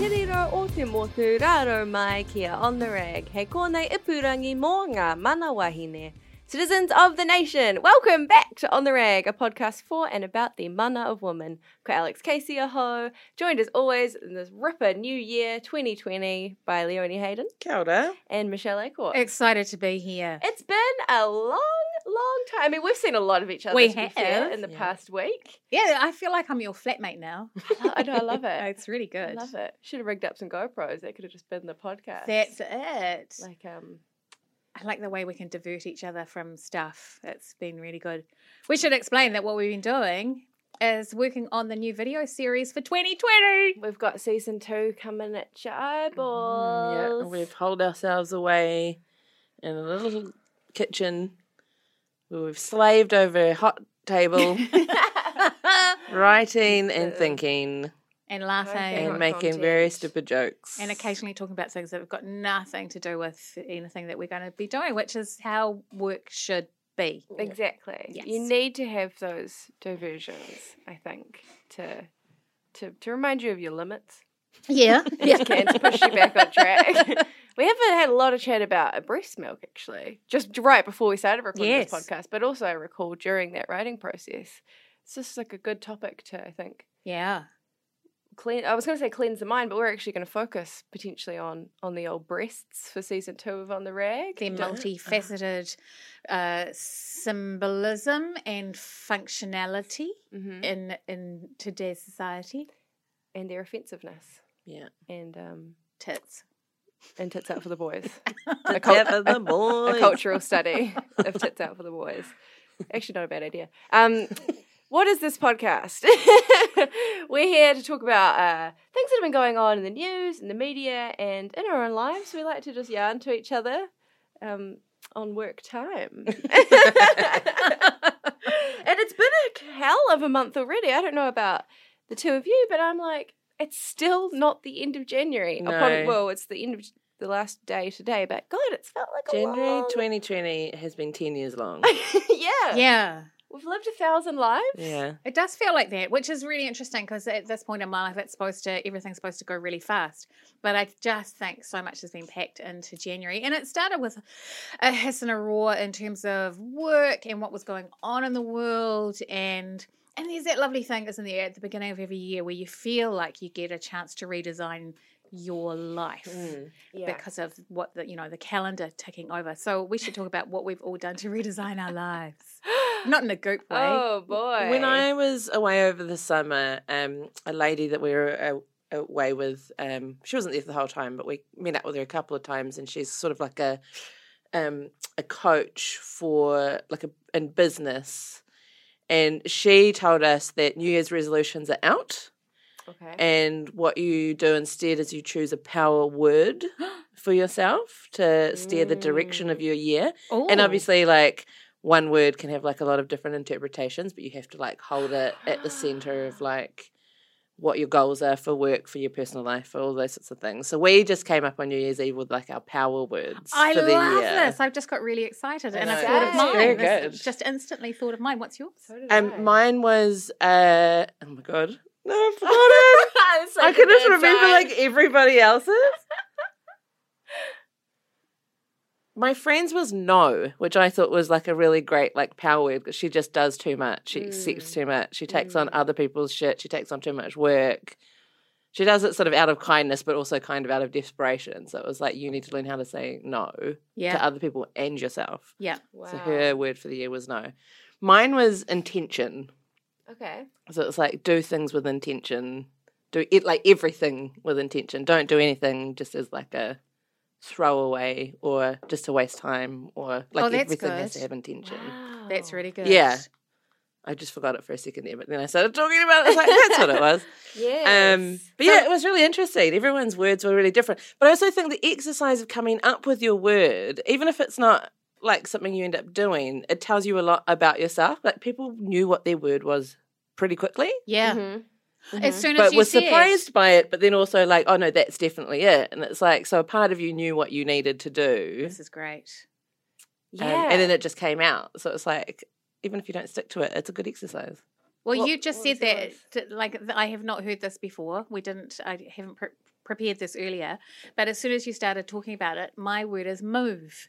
Kiriro o te motu raro mai kia on the rag. Hei kōnei ipurangi mō ngā mana wahine. Citizens of the nation, welcome back to On the Rag, a podcast for and about the mana of woman. Ko Alex Casey aho, joined as always in this ripper new year 2020 by Leonie Hayden Kia ora. and Michelle A'Court. Excited to be here. It's been a long, long time. I mean, we've seen a lot of each other We to be fair, have. in the Yeah. past week. Yeah, I feel like I'm your flatmate now. I know, I love it. it's really good. I love it. Should have rigged up some GoPros. That could have just been the podcast. That's it. like um I like the way we can divert each other from stuff. It's been really good. We should explain that what we've been doing is working on the new video series for 2020. we've got season two coming at your eyeballs. Mm, yeah, we've holed ourselves away in a little kitchen where we've slaved over a hot table, writing and thinking and laughing. And Hot making very stupid jokes. and occasionally talking about things that have got nothing to do with anything that we're going to be doing, which is how work should be. Exactly. You need to have those diversions, I think, to to to remind you of your limits. Yeah. Yeah. Can to push you back on track. we haven't had a lot of chat about breast milk actually, just right before we started recording Yes. this podcast, but also I recall during that writing process. It's just like a good topic to I think Yeah. clean I was going to say cleanse the mind, but we're actually going to focus potentially on on the old breasts for season 2 of On the Rag. their multifaceted uh, symbolism and functionality Mhm. in in today's society. and their offensiveness yeah. and um Tits. And tits out for the boys. A cult- for the boys. a cultural study of tits out for the boys. Actually, not a bad idea. Um, what is this podcast? We're here to talk about uh, things that have been going on in the news, in the media, and in our own lives. We like to just yarn to each other um, on work time. and it's been a hell of a month already. I don't know about the two of you, but I'm like, it's still not the end of January. No. Upon, well, it's the end of the last day today, but God, it's felt like a January long... 2020 has been 10 years long. yeah. Yeah. We've lived a thousand lives. yeah. It does feel like that, which is really interesting because at this point in my life, it's supposed to everything's supposed to go really fast. But I just think so much has been packed into January, and it started with a hiss and a roar in terms of work and what was going on in the world, and and there's that lovely thing, isn't there, at the beginning of every year where you feel like you get a chance to redesign your life Mm. Yeah. because of what the you know the calendar ticking over. So we should talk about what we've all done to redesign our lives, not in a goop way. Oh boy. When I was away over the summer, um, a lady that we were uh, away with, um, she wasn't there for the whole time, but we met up with her a couple of times, and she's sort of like a um, a coach for like a in business, and she told us that New Year's resolutions are out, okay. and what you do instead is you choose a power word for yourself to steer the direction of your year, and obviously like one word can have like a lot of different interpretations but you have to like hold it at the center of like what your goals are for work, for your personal life, for all those sorts of things. So we just came up on New Year's Eve with like our power words I for the love year. this. I've just got really excited and I know. thought of mine. Very This- good. Just instantly thought of mine. What's yours? Um, mine was uh oh my god, no, I forgot it. It's such I a could just remember sign. like everybody else's. My friend's was no, which I thought was like a really great like power word because she just does too much. She accepts mm. too much. She takes on mm. other people's shit. She takes on too much work. She does it sort of out of kindness, but also kind of out of desperation. So it was like you need to learn how to say no Yeah. to other people and yourself. Yeah. Wow. So her word for the year was no. Mine was intention. Okay. So it's like do things with intention. Do it like everything with intention. Don't do anything just as like a throwaway or just to waste time or like Oh, that's everything has good. to have intention. That's really good. Yeah. I just forgot it for a second there, but then I started talking about it. I was like, that's what it was. Yes. Um, but yeah, it was really interesting. Everyone's words were really different. But I also think the exercise of coming up with your word, even if it's not like something you end up doing, it tells you a lot about yourself. Like people knew what their word was pretty quickly, Yeah. Mhm. As soon as but you was said, surprised by it. But then also like, oh no, that's definitely it. And it's like, so a part of you knew what you needed to do, this is great. um, Yeah. and then it just came out. So it's like, even if you don't stick to it, it's a good exercise. Well, What- you just said that, yours? that, like, I have not heard this before. We didn't, I haven't pre- prepared this earlier. But as soon as you started talking about it, my word is move,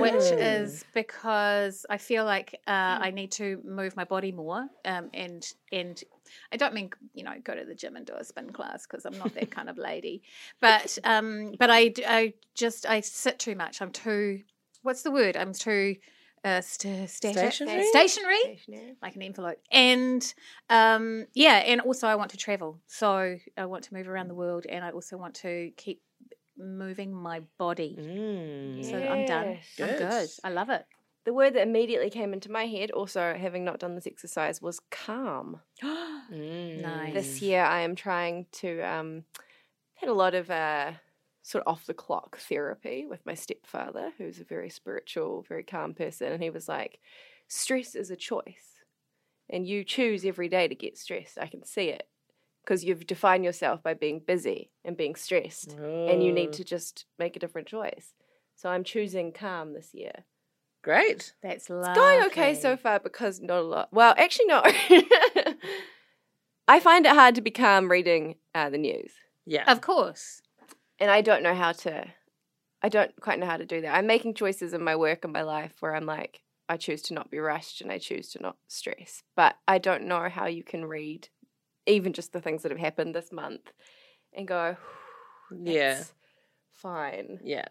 which Mm. is because I feel like uh, I need to move my body more. Um, and, and I don't mean, you know, go to the gym and do a spin class because I'm not that kind of lady. But, um, but I, I just, I sit too much. I'm too, what's the word? I'm too uh, st- static- Stationary? Stationary Stationary. like an envelope. And um, yeah, and also I want to travel. So I want to move around the world and I also want to keep moving my body. Mm. So I'm done. I'm Good. good. I love it. The word that immediately came into my head, also having not done this exercise, was calm. Mm. Nice. This year, I am trying to um, had a lot of uh, sort of off the clock therapy with my stepfather, who's a very spiritual, very calm person, and he was like, "Stress is a choice, and you choose every day to get stressed. I can see it." Because you've defined yourself by being busy and being stressed, and you need Oh, to just make a different choice. So I'm choosing calm this year. Great. That's lovely. It's going okay so far because not a lot. Well, actually, no. I find it hard to be calm reading uh, the news, Yeah. Of course. and I don't know how to. I don't quite know how to do that. I'm making choices in my work and my life where I'm like, I choose to not be rushed and I choose to not stress. But I don't know how you can read even just the things that have happened this month and go, Yeah. Fine. Yeah.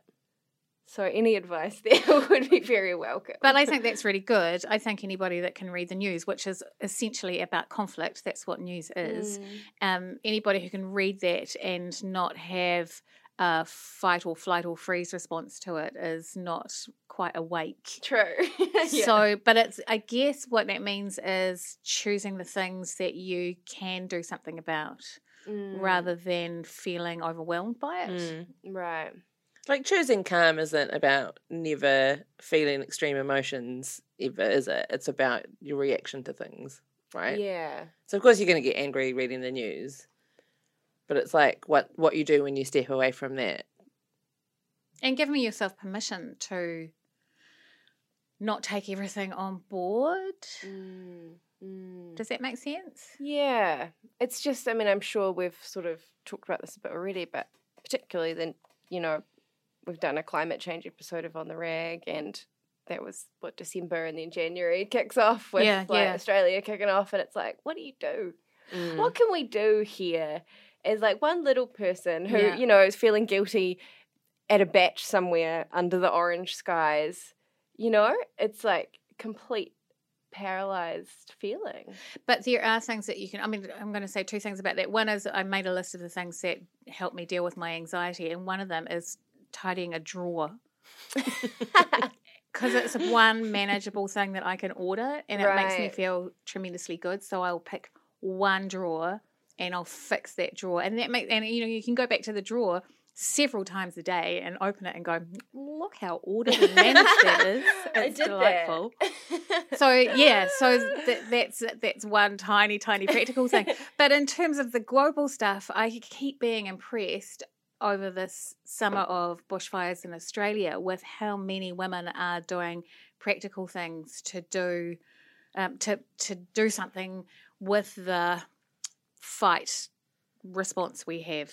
So any advice there would be very welcome. But I think that's really good. I think anybody that can read the news, which is essentially about conflict, that's what news is. Mm. Um, anybody who can read that and not have a fight or flight or freeze response to it is not quite awake. True. Yeah. So, but it's, I guess what that means is choosing the things that you can do something about Mm. rather than feeling overwhelmed by it. Mm. right. Like choosing calm isn't about never feeling extreme emotions ever, is it? It's about your reaction to things, right? Yeah. So of course you're going to get angry reading the news, but it's like what what you do when you step away from that. And giving yourself permission to not take everything on board. Mm. Mm. Does that make sense? Yeah. It's just, I mean, I'm sure we've sort of talked about this a bit already, but particularly then, you know, we've done a climate change episode of On the Rag, and that was what December, and then January kicks off with Yeah, like yeah. Australia kicking off, and it's like, what do you do? Mm. What can we do here as like one little person who, Yeah. you know, is feeling guilty at a bach somewhere under the orange skies? You know, it's like complete paralyzed feeling. But there are things that you can. I mean, I'm going to say two things about that. One is I made a list of the things that help me deal with my anxiety, and one of them is tidying a drawer because it's one manageable thing that I can order, and it makes me feel tremendously good. So I'll pick one drawer and I'll fix that drawer, and that make and you know you can go back to the drawer several times a day and open it and go, look how ordered and managed that is. It's delightful. so yeah, so th- that's that's one tiny, tiny practical thing. But in terms of the global stuff, I keep being impressed over this summer of bushfires in Australia with how many women are doing practical things to do um, to to do something with the fight response we have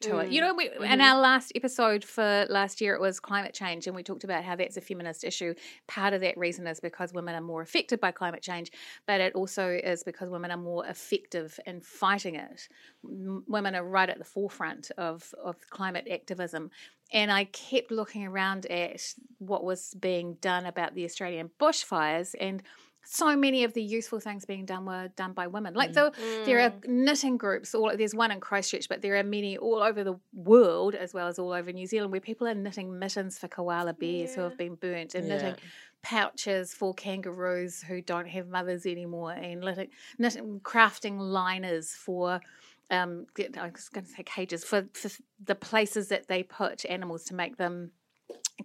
to it. You know, we, Mm-hmm. in our last episode for last year, it was climate change, and we talked about how that's a feminist issue. Part of that reason is because women are more affected by climate change, but it also is because women are more effective in fighting it. M- women are right at the forefront of, of climate activism. And I kept looking around at what was being done about the Australian bushfires and so many of the useful things being done were done by women. Like the, there are knitting groups. All there's one in Christchurch, but there are many all over the world as well as all over New Zealand where people are knitting mittens for koala bears who have been burnt and knitting pouches for kangaroos who don't have mothers anymore and knitting, knitting crafting liners for. Um, I was going to say cages for, for the places that they put animals to make them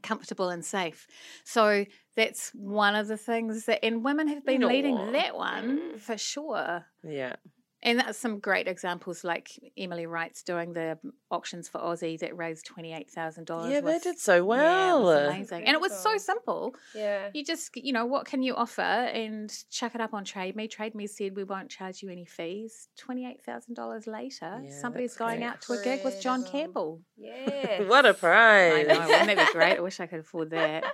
comfortable and safe. So that's one of the things that, and women have been leading that one mm. for sure. Yeah. And that's some great examples, like Emily Writes doing the auctions for Aussie that raised twenty eight thousand dollars. Yeah, they did so Yeah, it well. was amazing, and it was so simple. yeah. You just, you know, what can you offer and chuck it up on Trade Me. Trade Me said we won't charge you any fees. Twenty eight thousand dollars later, Yeah, somebody's going great. out to a gig with John Campbell. Yeah. what a prize. I know, wouldn't that be great? I wish I could afford that.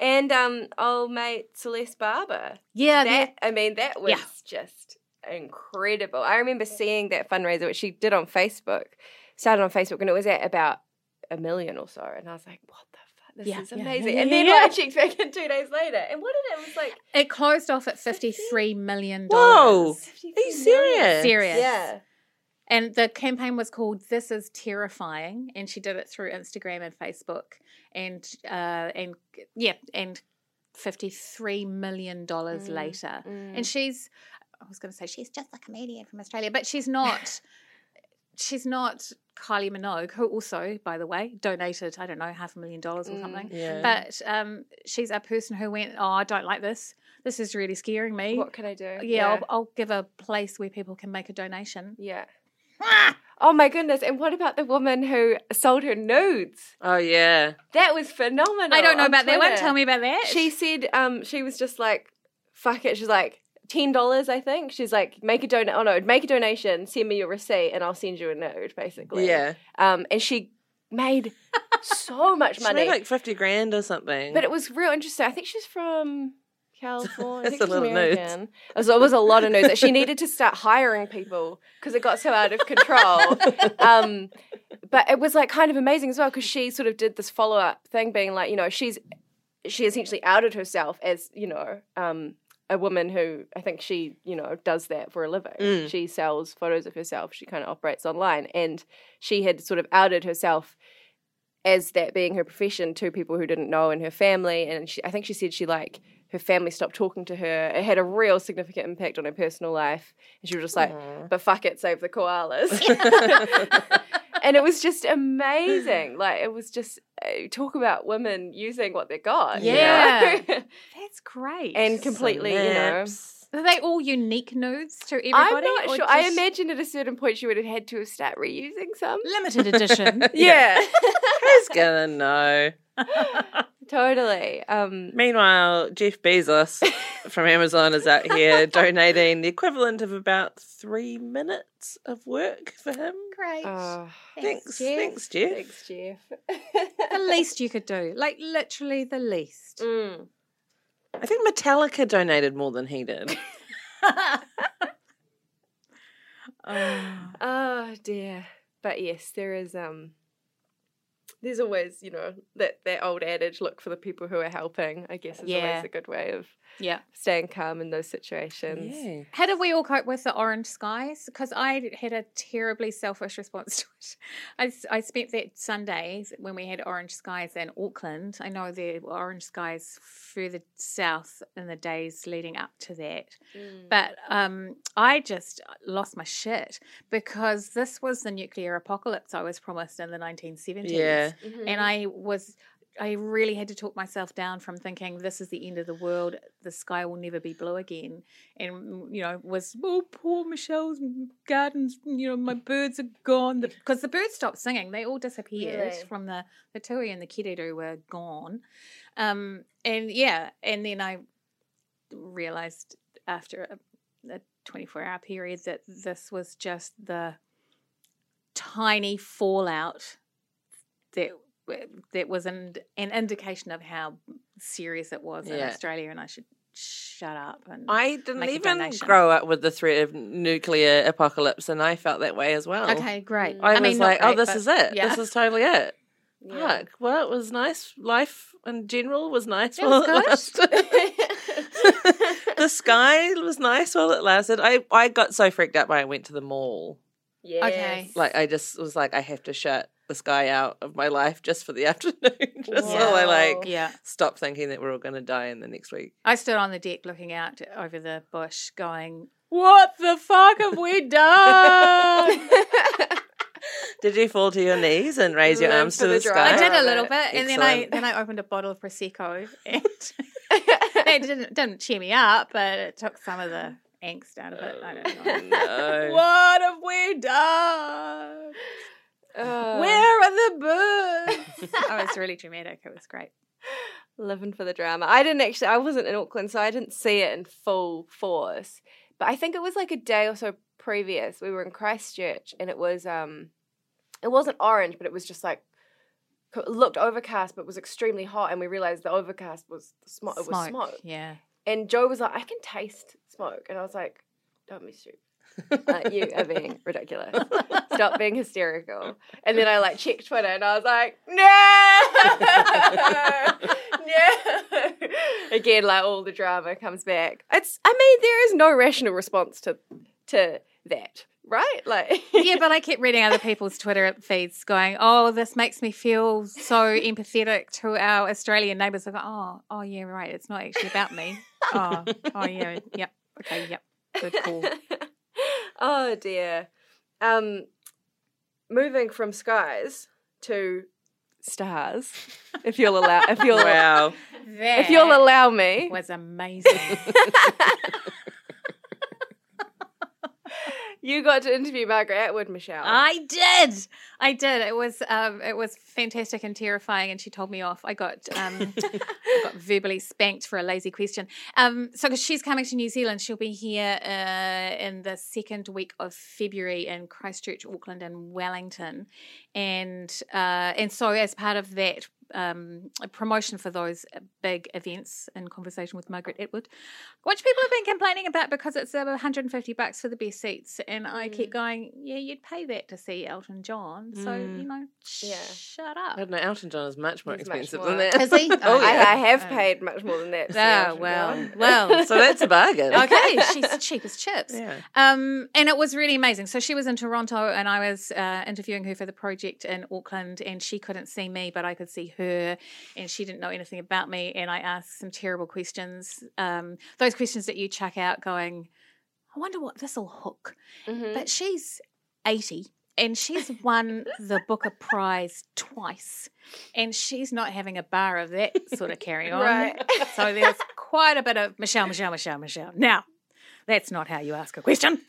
And um, old mate Celeste Barber. Yeah, that I mean, that was Yeah. just incredible. I remember seeing that fundraiser which she did on Facebook, started on Facebook, and it was at about a million or so, and I was like, what the fuck, this Yeah, is yeah, yeah, amazing. yeah, and then like, I checked back in two days later, and what did it? It was like It closed off at fifty-three million Whoa. dollars. Are you serious? Serious. Yeah. And the campaign was called "This Is Terrifying," and she did it through Instagram and Facebook, and uh, and yeah, and fifty-three million dollars Mm, later. mm. And she's, I was going to say she's just a comedian from Australia, but she's not. she's not Kylie Minogue, who also, by the way, donated I don't know half a million dollars or Mm, something. Yeah. But um, she's a person who went, oh, I don't like this. This is really scaring me. What can I do? yeah, I'll, I'll give a place where people can make a donation. yeah. Oh my goodness! And what about the woman who sold her nudes? oh yeah. That was phenomenal. I don't know on about that one. Tell me about that. She said um she was just like fuck it. She's like ten dollars I think. She's like make a donate. Oh no, make a donation. Send me your receipt and I'll send you a nude. Basically. Yeah. Um, and she made so much She money. made like fifty grand or something. but it was real interesting. I think she's from California. I That's a she's lot of nudes. American. It was, it was a lot of nudes. She needed to start hiring people because it got so out of control. um, but it was like kind of amazing as well because she sort of did this follow up thing, being like, you know, she's she essentially outed herself as you know um, a woman who I think she you know does that for a living. Mm. She sells photos of herself. She kind of operates online, and she had sort of outed herself as that being her profession to people who didn't know in her family. And she, I think she said she like her family stopped talking to her. It had a real significant impact on her personal life, and she was just like, "But fuck it, save the koalas." and it was just amazing. Like it was just uh, talk about women using what they got. you know? Yeah. That's great. and completely, you know. Are they all unique nudes to everybody? I'm not or sure. I imagine at a certain point she would have had to have start reusing some. limited edition. Yeah, Who's gonna know? totally. Um, Meanwhile, Jeff Bezos from Amazon is out here donating the equivalent of about three minutes of work for him. great. oh, Thanks, Jeff. thanks, Jeff. thanks, Jeff. the least you could do, like literally the least. Mm. I think Metallica donated more than he did. Oh. Oh dear. But yes, there is um there's always, you know, that, that old adage, look for the people who are helping, I guess is Yeah. always a good way of Yeah. staying calm in those situations. Yeah. How did we all cope with the orange skies? Because I had a terribly selfish response to it. I spent that Sunday when we had orange skies in Auckland. I know there were orange skies further south in the days leading up to that. Mm. But um, I just uh, lost my shit because this was the nuclear apocalypse I was promised in the 1970s. Yeah. Mm-hmm. And I was, I really had to talk myself down from thinking this is the end of the world. The sky will never be blue again. And, you know, was, oh, poor Michelle's gardens, you know, my birds are gone. Because the, birds stopped singing. They all disappeared Really? from the, the tui and the kererū were gone. Um, and yeah, and then I realized after a, a 24 hour period that this was just the tiny fallout that that was an, an indication of how serious it was in Australia, and I should shut up. And I didn't Make even donation. grow up with the threat of nuclear apocalypse, and I felt that way as well. okay, great. I, was mean, not like, oh, this is it. Yeah, This is totally it. Yeah. Fuck. Well, it was nice. Life in general was nice It while was it lasted. the sky was nice while it lasted. I, I got so freaked out when I went to the mall. Yes. Okay. Like, I just was like, I have to shut the sky out of my life just for the afternoon. just so I like yeah. stop thinking that we're all going to die in the next week. I stood on the deck looking out over the bush, going, "What the fuck have we done?" Did you fall to your knees and raise your Learn arms to the the sky? I did a little it. bit, and then I then I opened a bottle of prosecco, and it didn't didn't cheer me up, but it took some of the angst out of it. I don't know. Oh, no. What have we done? Oh, Where are the birds? I was really dramatic. It was great. living for the drama. I didn't actually. I wasn't in Auckland, so I didn't see it in full force. But I think it was like a day or so previous. We were in Christchurch, and it was um, it wasn't orange, but it was just like looked overcast, but was extremely hot, and we realized the overcast was smoke. It was smoke. Yeah. And Joe was like, "I can taste smoke," and I was like, "Don't be stupid." Uh, you are being ridiculous. Stop being hysterical. And then I like checked Twitter and I was like, no, no. Again, like all the drama comes back. It's. I mean, there is no rational response to to that, right? Like, yeah, but I kept reading other people's Twitter feeds going, "Oh, this makes me feel so empathetic to our Australian neighbours." I go, "Oh, oh yeah, right. It's not actually about me." Oh, oh yeah, yep, okay, yep, good call. Oh dear. Um, moving from skies to stars, if you'll allow, if you'll, Wow. if you'll allow me. was amazing. You got to interview Margaret Atwood, Michelle. I did. I did. It was um, it was fantastic and terrifying, and she told me off. I got um, I got verbally spanked for a lazy question. Um, so because she's coming to New Zealand, she'll be here uh, in the second week of February in Christchurch, Auckland, and Wellington, and uh, and so as part of that. Um, a promotion for those big events in conversation with Margaret Atwood, which people have been complaining about because it's uh, 150 bucks for the best seats, and I keep going, yeah, you'd pay that to see Elton John, so you know, Yeah. shut I up. don't know. Elton John is much more He's much expensive more. than that. Is he? oh, Oh, I, yeah. I have Oh. paid much more than that. to see Elton well, John. well. So that's a bargain. okay, she's cheap as chips. Yeah. Um, and it was really amazing. So she was in Toronto, and I was uh, interviewing her for the project in Auckland, and she couldn't see me, but I could see her, and she didn't know anything about me. And I asked some terrible questions, um, those questions that you chuck out, going, "I wonder what this will hook." Mhm. But she's eighty. And she's won the Booker Prize twice. And she's not having a bar of that sort of carry on. Right. So there's quite a bit of Michelle, Michelle, Michelle, Michelle. Now, that's not how you ask a question.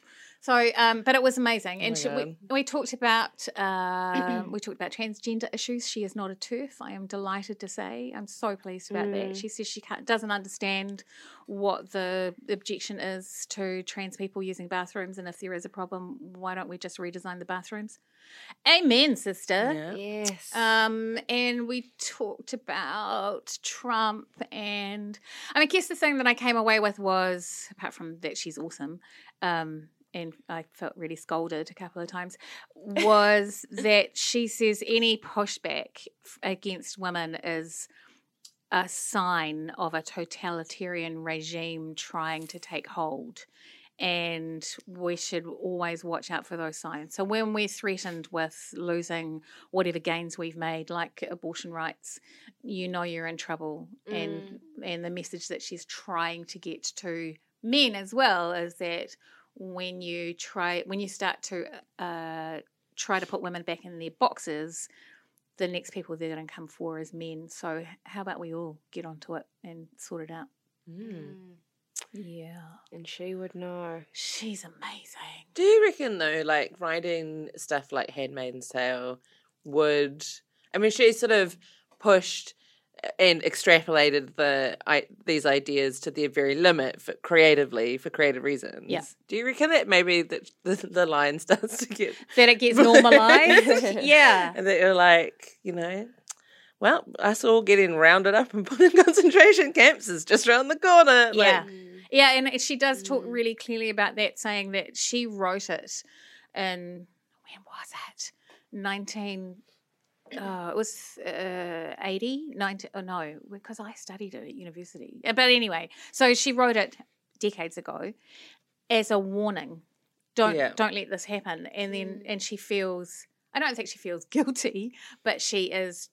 So, um, but it was amazing, and my she, we, we talked about uh, we talked about transgender issues. She is not a TERF. I am delighted to say. I'm so pleased about that. She says she can't, doesn't understand what the objection is to trans people using bathrooms, and if there is a problem, why don't we just redesign the bathrooms? Amen, sister. Yeah. Yes. Um, and we talked about Trump, and I mean, I guess the thing that I came away with was, apart from that she's awesome, um, and I felt really scolded a couple of times, was that she says any pushback against women is a sign of a totalitarian regime trying to take hold. And we should always watch out for those signs. So, when we're threatened with losing whatever gains we've made, like abortion rights, you know you're in trouble. And mm. and the message that she's trying to get to men as well is that when you try when you start to uh, try to put women back in their boxes, the next people they're going to come for is men. So how about we all get onto it and sort it out? Mm. Yeah, And she would know. she's amazing. Do you reckon though, like writing stuff like *Handmaid's Tale* would? I mean, she sort of pushed and extrapolated the I, these ideas to their very limit for, creatively for creative reasons. Yeah. Do you reckon that maybe that the, the line starts to get That it gets normalized. yeah. and that you're like, you know, well, us all getting rounded up and put in concentration camps is just around the corner. Like, Yeah. Yeah, and she does talk mm. really clearly about that, saying that she wrote it in when was it? Nineteen. Uh, it was uh, 80, 90, oh no, because I studied it at university. Uh, But anyway, so she wrote it decades ago as a warning. Don't Yeah. don't let this happen. And then and she feels I don't think she feels guilty, but she is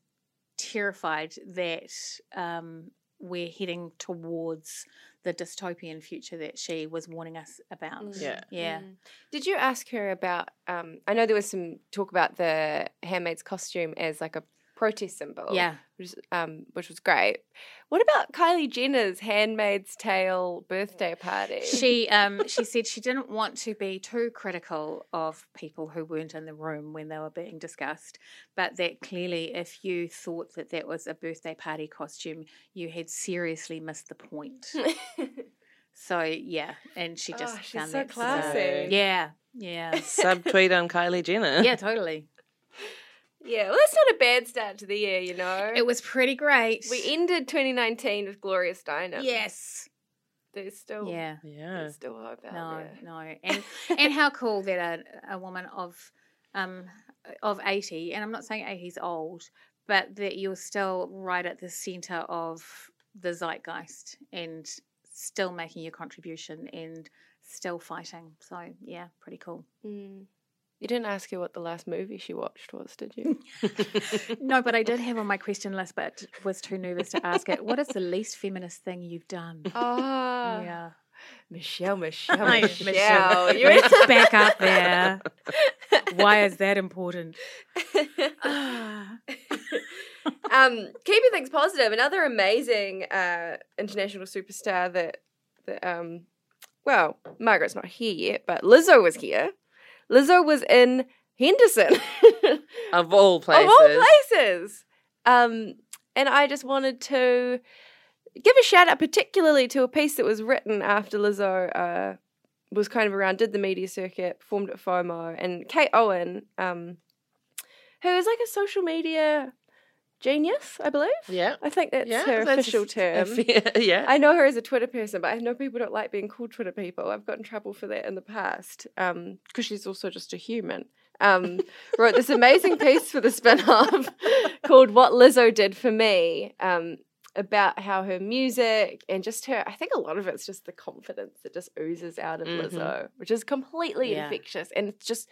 terrified that um, we're heading towards the dystopian future that she was warning us about. Yeah. Yeah. Mm. Did you ask her about? Um, I know there was some talk about the handmaid's costume as like a protest symbol. Yeah. which, um, which was great. What about Kylie Jenner's Handmaid's Tale birthday party? She um she said she didn't want to be too critical of people who weren't in the room when they were being discussed, but that clearly if you thought that that was a birthday party costume, you had seriously missed the point. so yeah, and she just Oh, she's found so that classy. Yeah, yeah, Subtweet on Kylie Jenner. yeah, totally. Yeah, well, that's not a bad start to the year, you know. It was pretty great. we ended 2019 with Gloria Steinem. yes, there's still yeah. Yeah. there's still hope out No, there. no, and and how cool that a, a woman of um of eighty, and I'm not saying 80's old, but that you're still right at the center of the zeitgeist and still making your contribution and still fighting. So yeah, pretty cool. Mm. You didn't ask her what the last movie she watched was, did you? No, but I did have on my question list, but was too nervous to ask it. What is the least feminist thing you've done? Ah, yeah, Michelle, Michelle, Michelle. Michelle. You're back up there. Why is that important? Um, keeping things positive, another amazing uh, international superstar that, that um, well, Margaret's not here yet, but Lizzo was here. Lizzo was in Henderson, Of all places. of all places. Um, and I just wanted to give a shout out, particularly to a piece that was written after Lizzo uh, was kind of around, did the media circuit, performed at FOMO, and Kate Owen, um, who is like a social media genius, I believe. Yeah. I think that's Yeah. her that's official term. yeah. I know her as a Twitter person, but I know people don't like being called Twitter people. I've gotten in trouble for that in the past because she's also just a human. Um, wrote this amazing piece for the spin off called What Lizzo Did for Me um, about how her music and just her, I think a lot of it's just the confidence that just oozes out of Mhm. Lizzo, which is completely Yeah. infectious. And it's just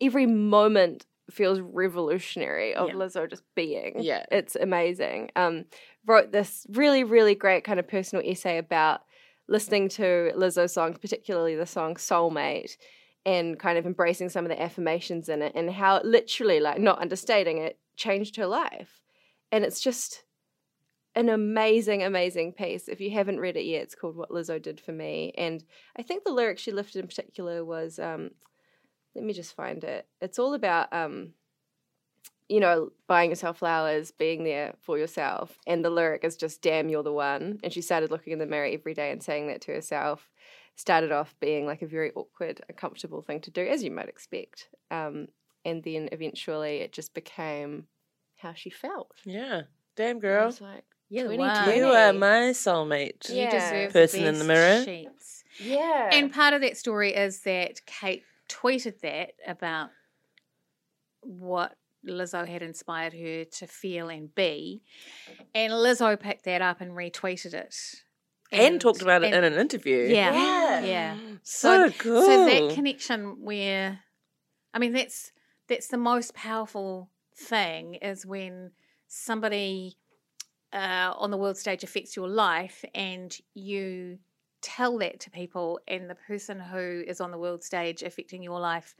every moment feels revolutionary of Yeah. Lizzo just being. Yeah. It's amazing. Um, wrote this really, really great kind of personal essay about listening to Lizzo's songs, particularly the song Soulmate, and kind of embracing some of the affirmations in it and how it literally, like not understating it, changed her life. And it's just an amazing, amazing piece. If you haven't read it yet, it's called What Lizzo Did for Me. And I think the lyric she lifted in particular was um, let me just find it. It's all about um, you know, buying yourself flowers, being there for yourself. And the lyric is just, damn, you're the one. And she started looking in the mirror every day and saying that to herself. Started off being like a very awkward, uncomfortable thing to do, as you might expect. Um, and then eventually it just became how she felt. Yeah. Damn, I girl. was like, You're the 2020. You are my soulmate. Yeah. You deserve Person the in the mirror. sheets. yeah. And part of that story is that Kate tweeted that about what Lizzo had inspired her to feel and be. And Lizzo picked that up and retweeted it. and, talked about it in an interview. Yeah. Yeah. Yeah. So, cool. So that connection where I mean that's that's the most powerful thing is when somebody uh, on the world stage affects your life and you tell that to people and the person who is on the world stage affecting your life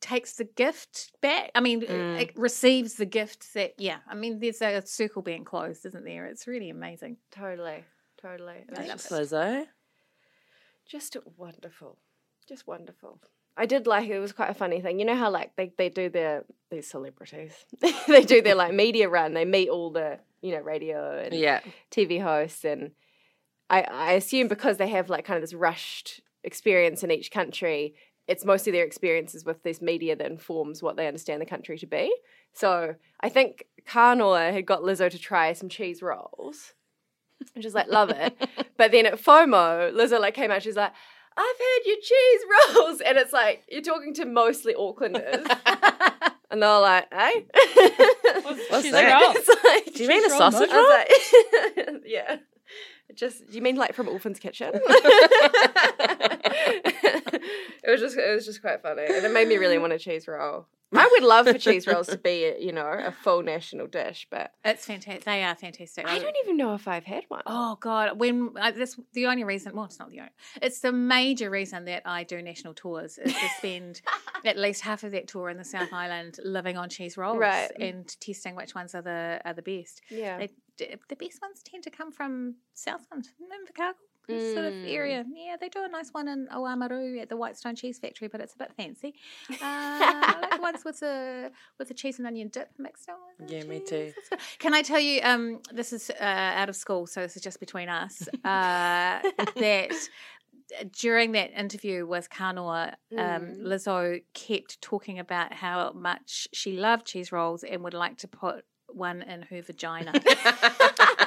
takes the gift back i mean Mm. it receives the gift that yeah i mean there's a circle being closed isn't there it's really amazing Totally, totally. It was Thanks, just- Lizzo. just wonderful just wonderful i did like it was quite a funny thing you know how like they, they do their these celebrities they do their like media run they meet all the you know radio and Yeah. tv hosts and i i assume because they have like kind of this rushed experience in each country it's mostly their experiences with this media that informs what they understand the country to be so i think Kanoa had got lizzo to try some cheese rolls which is like love it but then at FOMO, Lizzo like came out. She's like, "I've had your cheese rolls," and it's like you're talking to mostly Aucklanders, and they're like, "Hey, What's Cheese that? like, Do you mean a sausage roll? like, yeah. Just you mean like from Orphan's Kitchen? it was just it was just quite funny, and it made me really want a cheese roll. I would love for cheese rolls to be, you know, a full national dish, but it's fantastic they are fantastic I don't even know if I've had one. Oh God! When uh, I, that's the only reason. Well, it's not the only. It's the major reason that I do national tours is to spend at least half of that tour in the South Island living on cheese rolls Right. and testing which ones are the are the best. Yeah, They, the best ones tend to come from Southland, Invercargill sort of Mm. area. Yeah, they do a nice one in Oamaru at the Whitestone Cheese Factory, but it's a bit fancy. Uh, I like the ones with the with the cheese and onion dip mixed in with Yeah, me cheese. too. Can I tell you? Um, this is uh, out of school, so this is just between us. Uh, that during that interview with Kanoa, um, Mm. Lizzo kept talking about how much she loved cheese rolls and would like to put one in her vagina,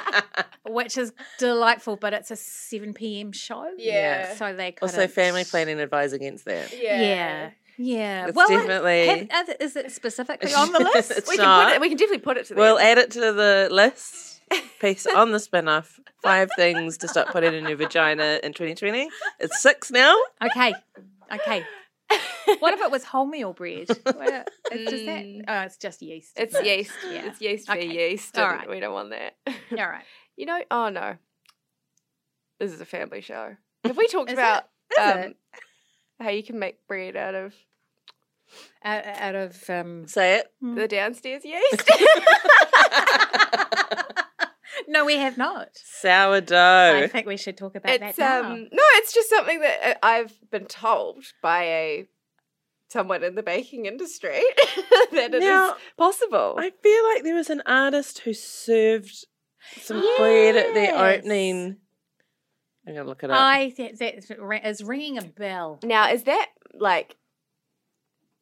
which is delightful. But it's a seven p.m. show, Yeah. So they also, couldn't- family planning advise against that. Yeah, yeah. It's well, definitely- have- are is it specifically on the list? It's we can not. put it. We can definitely put it to the We'll end. add it to the list piece on the spin off. Five things to stop putting in your vagina in 2020. It's six now. Okay. Okay. What if it was wholemeal bread? Where- it's just that. Mm. Oh, it's just yeast. It's it? yeast. Yeah. It's yeast for Okay. yeast. All right. We don't want that. All right. You know, oh no. This is a family show. Have we talked about um, how you can make bread out of Out, out of um. Say it. the downstairs yeast? No, we have not. Sourdough. I think we should talk about it's that now. um no, it's just something that uh, I've been told by a someone in the baking industry that it is Now, possible. I feel like there was an artist who served some bread at their opening. I'm gonna look it up. I think that is ringing a bell. now, is that like?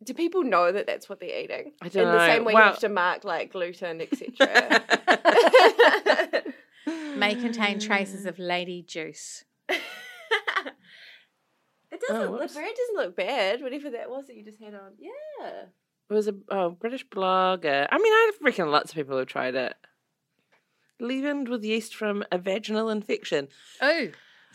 Do people know that that's what they're eating? I In don't the know. same way Well- you have to mark like gluten, etc. May contain traces of lady juice. It doesn't. Oh, the whoops. bread doesn't look bad. Whatever that was that you just had on. Yeah. It was a oh, British blogger. I mean, I reckon lots of people have tried it. Leavened with yeast from a vaginal infection. Oh,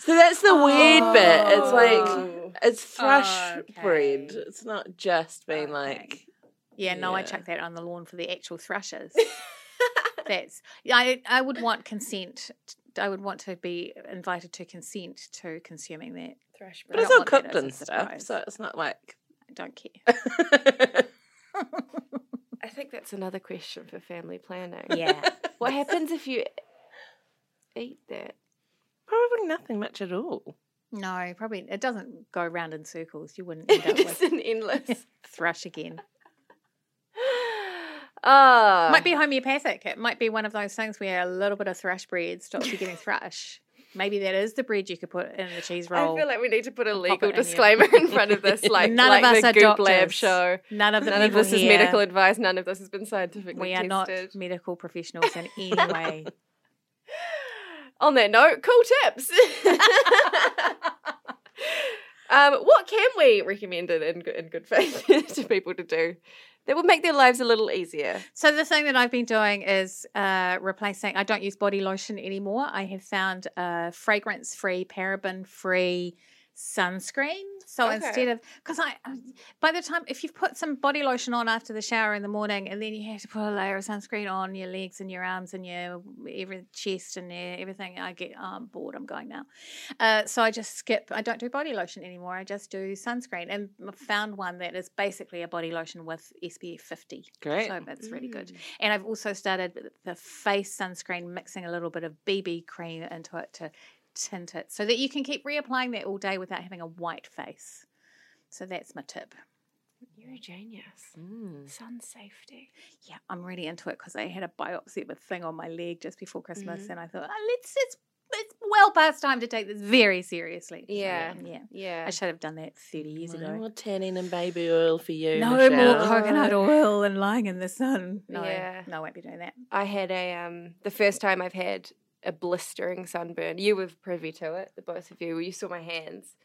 So that's the weird bit. It's like Oh. it's thrush Okay. bread. It's not just being Okay. like yeah. No, I Yeah. chucked that on the lawn for the actual thrushes. That's. I. I would want consent. I would want to be invited to consent to consuming that. thrush but it's all want cooked and stuff, so it's not like I don't care. I think that's another question for family planning. Yeah. What happens if you eat that? Probably nothing much at all. No, probably it doesn't go round in circles. You wouldn't end up it's with an endless. thrush again. Ah, Might be homeopathic. It might be one of those things where a little bit of thrush bread stops you getting thrush. Maybe that is the bread you could put in the cheese roll. I feel like we need to put a legal disclaimer in front of this, like None like of us the are Goop Lab doctors. show. None of the None of this is medical advice. None of this has been scientifically We are not medical professionals in any way. On that note, cool tips. Um, what can we recommend it in good, in good faith to people to do that will make their lives a little easier? So the thing that I've been doing is uh, replacing. I don't use body lotion anymore. I have found a fragrance-free, paraben-free sunscreen. So Okay. instead of because I, um, by the time if you've put some body lotion on after the shower in the morning, and then you have to put a layer of sunscreen on your legs and your arms and your every chest and your, everything, I get oh, I'm bored. I'm going now. Uh, so I just skip. I don't do body lotion anymore. I just do sunscreen, and I found one that is basically a body lotion with SPF 50. Great. So that's really good. Mm. And I've also started the face sunscreen, mixing a little bit of BB cream into it to tint it so that you can keep reapplying that all day without having a white face. So that's my tip. You're a genius. Mm. Sun safety. Yeah, I'm really into it because I had a biopsy of a thing on my leg just before Christmas, Mm-hmm. and I thought, oh, let's it's it's well past time to take this very seriously. So, Yeah. yeah. Yeah. I should have done that 30 years No ago. No more tanning and baby oil for you. No Michelle. more coconut oil and lying in the sun. No, Yeah. no, I won't be doing that. I had a um the first time I've had a blistering sunburn. You were privy to it, the both of you. You saw my hands.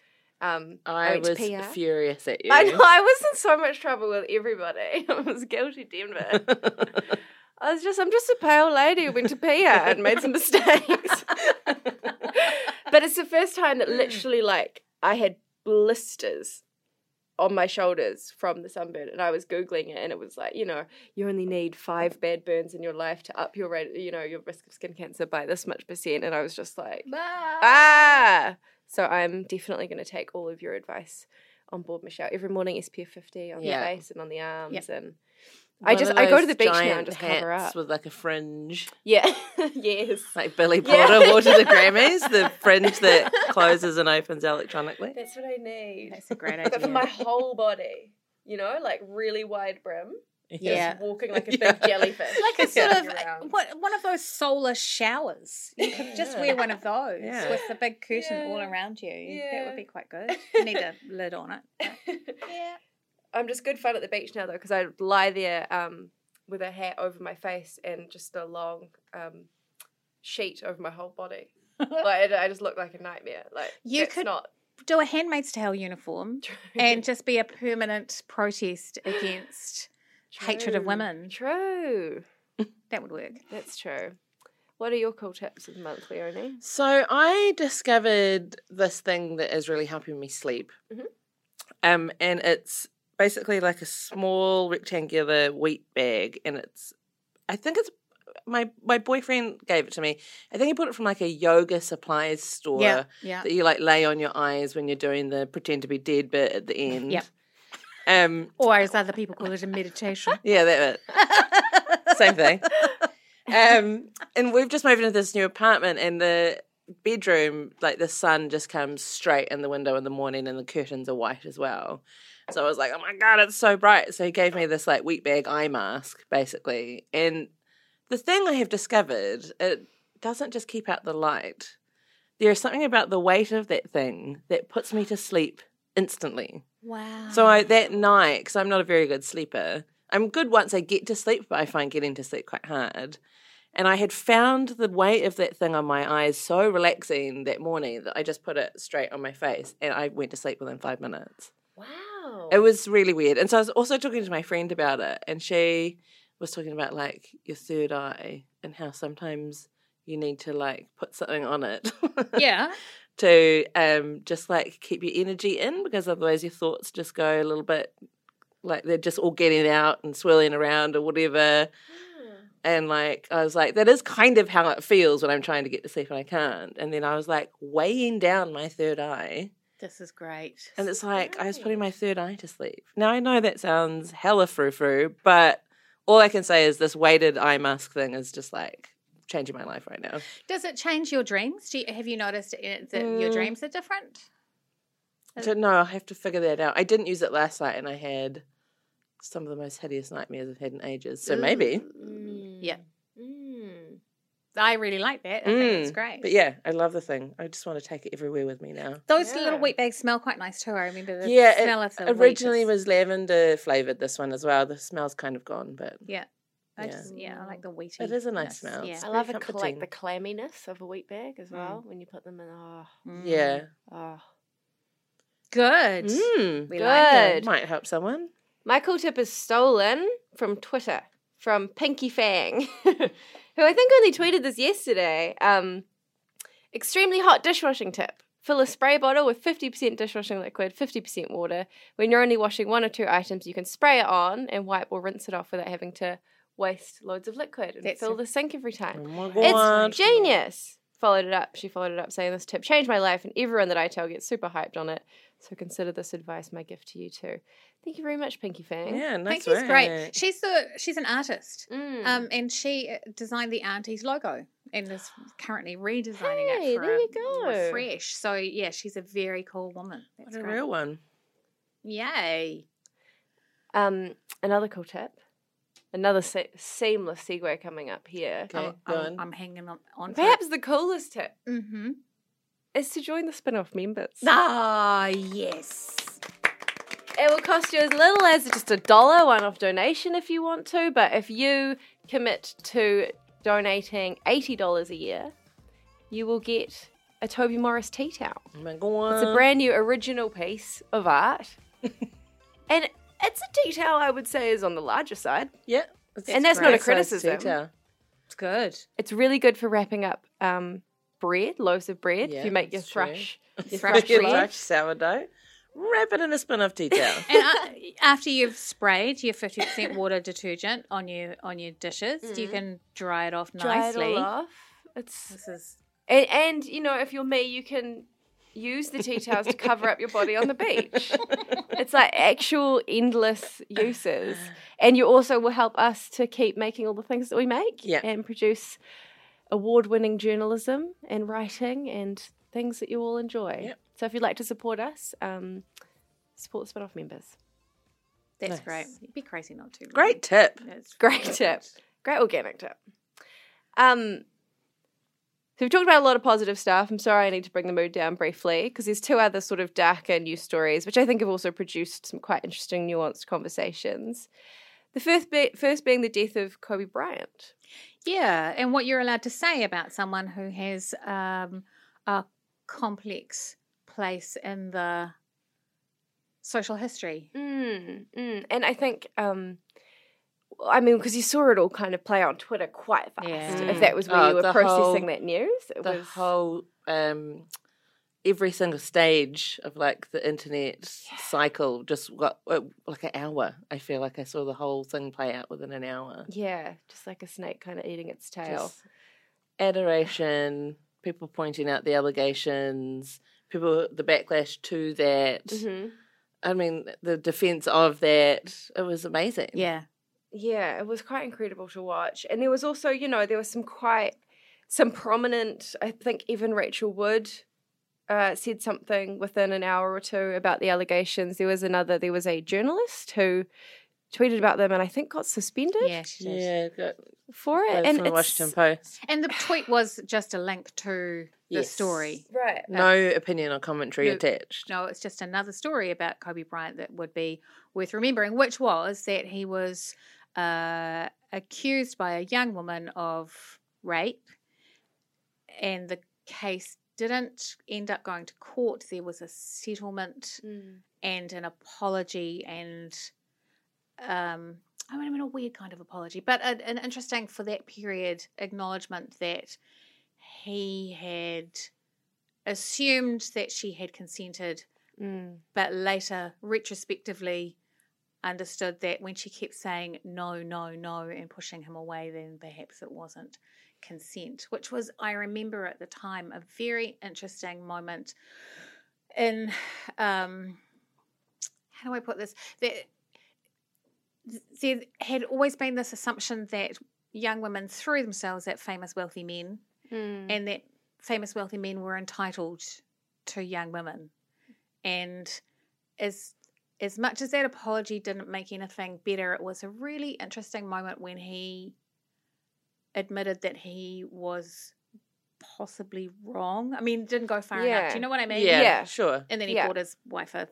Um, I to was furious at you. I know I was in so much trouble with everybody. I was guilty Denver. I was just I'm just a pale lady who went to PR and made some mistakes. but it's the first time that literally like I had blisters on my shoulders from the sunburn and I was googling it and it was like, you know, you only need 5 bad burns in your life to up your rate, you know, your risk of skin cancer by this much percent and I was just like ah. So I'm definitely going to take all of your advice on board, Michelle. Every morning SPF 50 on Yeah. the face and on the arms Yep. and I just I go to the beach now and giant just cover up. with like a fringe, Yeah. yes. like Billy Yeah. Porter wore to the Grammys. The fringe that closes and opens electronically. That's what I need. That's a great idea. But for my whole body, you know, like really wide brim. Yeah. Just walking like a Yeah. big jellyfish. like a sort Yeah. of Around. Uh, what one of those solar showers. You could just wear one of those Yeah. with the big curtain all around you. That would be quite good. You need a lid on it. Yeah. I'm just good fun at the beach now though, because I lie there um, with a hat over my face and just a long um, sheet over my whole body. like I I just look like a nightmare. Like You that's could- not Do a Handmaid's Tale uniform true. and just be a permanent protest against hatred of women. True, that would work. that's true. What are your cool tips of the month, Leonie? So I discovered this thing that is really helping me sleep. Mhm. Um, and it's basically like a small rectangular wheat bag, and it's, I think it's my my boyfriend gave it to me. I think he bought it from like a yoga supplies store Yeah. Yeah. that you like lay on your eyes when you're doing the pretend to be dead bit at the end. Yep. Um. Or as other people call it, a meditation. Yeah, that bit. Same thing. Um, and we've just moved into this new apartment, and the bedroom, like the sun just comes straight in the window in the morning, and the curtains are white as well. So I was like, "Oh my god, it's so bright!" So he gave me this like wheat bag eye mask, basically. And the thing I have discovered, it doesn't just keep out the light. There is something about the weight of that thing that puts me to sleep instantly. Wow. So I, that night, because I'm not a very good sleeper, I'm good once I get to sleep, but I find getting to sleep quite hard. And I had found the weight of that thing on my eyes so relaxing that morning that I just put it straight on my face and I went to sleep within five minutes. Wow. It was really weird. And so I was also talking to my friend about it, and she was talking about like your third eye and how sometimes you need to like put something on it. yeah. to um just like keep your energy in because otherwise your thoughts just go a little bit like they're just all getting out and swirling around or whatever. And like I was like, that is kind of how it feels when I'm trying to get to sleep and I can't. And then I was like weighing down my third eye. This is great. And it's like I was putting my third eye to sleep. Now I know that sounds hella frou frou, but all I can say is this weighted eye mask thing is just like changing my life right now. Does it change your dreams? Do you, have you noticed it, that your Mm. dreams are different? I don't know. I'll have to figure that out. I didn't use it last night, and I had some of the most hideous nightmares I've had in ages. So maybe. Mm. Yeah. Mm. I really like that. I think it's Mm. great. But yeah, I love the thing. I just want to take it everywhere with me now. Those Yeah. little wheat bags smell quite nice too. I remember the yeah, smell of the it wheat originally is- was lavender flavored. This one as well. The smell's kind of gone, but Yeah. I Yeah. just yeah, I like the wheaty. It is a nice smell. Yeah. It's I very love a cl- comforting. like the clamminess of a wheat bag as well when you put them in. Oh, Mm. yeah. oh. Good. Mm, We like it. Good. might help someone. My cool tip is stolen from Twitter from Pinky Fang, who I think only tweeted this yesterday. Um, extremely hot dishwashing tip. Fill a spray bottle with 50% dishwashing liquid, 50% water. When you're only washing one or two items, you can spray it on and wipe or rinse it off without having to waste loads of liquid and That's fill the sink every Oh time. my It's genius. Followed it up. She followed it up saying this tip changed my life, and everyone that I tell gets super hyped on it. So consider this advice my gift to you too. Thank you very much, Pinky Fang. Yeah, nice Pinky's work. great. She's the she's an artist. Mm. Um, and she uh, designed the Aunties logo and is currently redesigning Hey, it for there a you go. refresh. So yeah, she's a very cool woman. What That's a great. real one. Yay! Um, another cool tip. Another se- seamless segue coming up here. Okay, I'm, go I'm, on. I'm hanging on. on Perhaps the coolest tip Mm-hmm. is to join the spin-off members. Ah, yes. It will cost you as little as just a dollar one-off donation if you want to, but if you commit to donating eighty dollars a year, you will get a Toby Morris tea towel. Oh my God. It's a brand new original piece of art, and it's a detail I would say is on the larger side. Yeah. It's And that's not a criticism. detail. It's good. It's really good for wrapping up um, bread, loaves of bread. Yeah, if you make your that's thrush, your Thrush thrush Your bread. bread. thrush sourdough. Wrap it in a spin off detail. And uh, after you've sprayed your fifty percent water detergent on your on your dishes, you can dry it off Mm. Dry nicely. it all off. It's This is and, and you know if you're me, you can use the tea towels to cover up your body on the beach. It's like actual endless uses, and you also will help us to keep making all the things that we make Yeah. and produce award-winning journalism and writing and things that you all enjoy. Yep. So if you'd like to support us, um, support the spin-off members. that's Nice. great. You'd be crazy not to. really. Great tip. It's Great tip. Great organic tip. Um, so we've talked about a lot of positive stuff. I'm sorry I need to bring the mood down briefly because there's two other sort of darker news stories, which I think have also produced some quite interesting, nuanced conversations. The first, be- first being the death of Kobe Bryant. Yeah, and what you're allowed to say about someone who has um, a complex place in the social history. Mm, mm. And I think, um, I mean, because you saw it all kind of play on Twitter quite fast. Yeah. If that was where Oh, you were processing whole- that news, it The was whole, um, every single stage of like the internet cycle just got uh, like an hour. I feel like I saw the whole thing play out within an hour. yeah, just like a snake kind of eating its tail. Just adoration, people pointing out the allegations, people, the backlash to that. Mhm. I mean, the defense of that, it was amazing. Yeah, Yeah, it was quite incredible to watch. And there was also, you know, there was some quite some prominent, I think Evan Rachel Wood uh, said something within an hour or two about the allegations. There was another, there was a journalist who tweeted about them and I think got suspended yeah, she did. Yeah, got for it. both and from the Washington Post. And the tweet was just a link to the Yes. story. Right. No opinion or commentary no- attached. No, it's just another story about Kobe Bryant that would be worth remembering, which was that he was uh, accused by a young woman of rape, and the case didn't end up going to court. There was a settlement Mm. and an apology, and um, I mean, I mean, a weird kind of apology, but a, an interesting for that period acknowledgement that he had assumed that she had consented, Mm. but later, retrospectively, understood that when she kept saying no, no, no, and pushing him away, then perhaps it wasn't consent, which was, I remember at the time, a very interesting moment in, um, how do I put this? There, there had always been this assumption that young women threw themselves at famous wealthy men Mm. and that famous wealthy men were entitled to young women. And as as much as that apology didn't make anything better, it was a really interesting moment when he admitted that he was possibly wrong. I mean, didn't go far enough. Do you know what I mean? Yeah, Yeah. sure. And then he Yeah. bought his wife a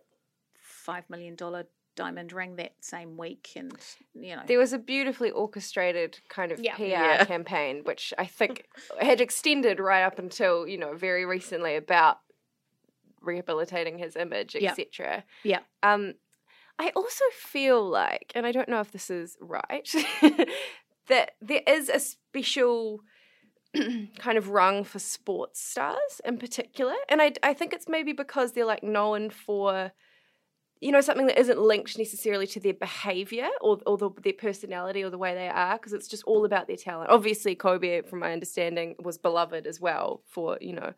five million dollar diamond ring that same week, and you know, There was a beautifully orchestrated kind of Yeah. PR Yeah. campaign, which I think had extended right up until, you know, very recently about rehabilitating his image, Yeah. etc. Yeah. Um, I also feel like, and I don't know if this is right, that there is a special kind of rung for sports stars in particular, and I I think it's maybe because they're like known for. You know, something that isn't linked necessarily to their behavior or, or the, their personality or the way they are, because it's just all about their talent. Obviously, Kobe, from my understanding, was beloved as well for you know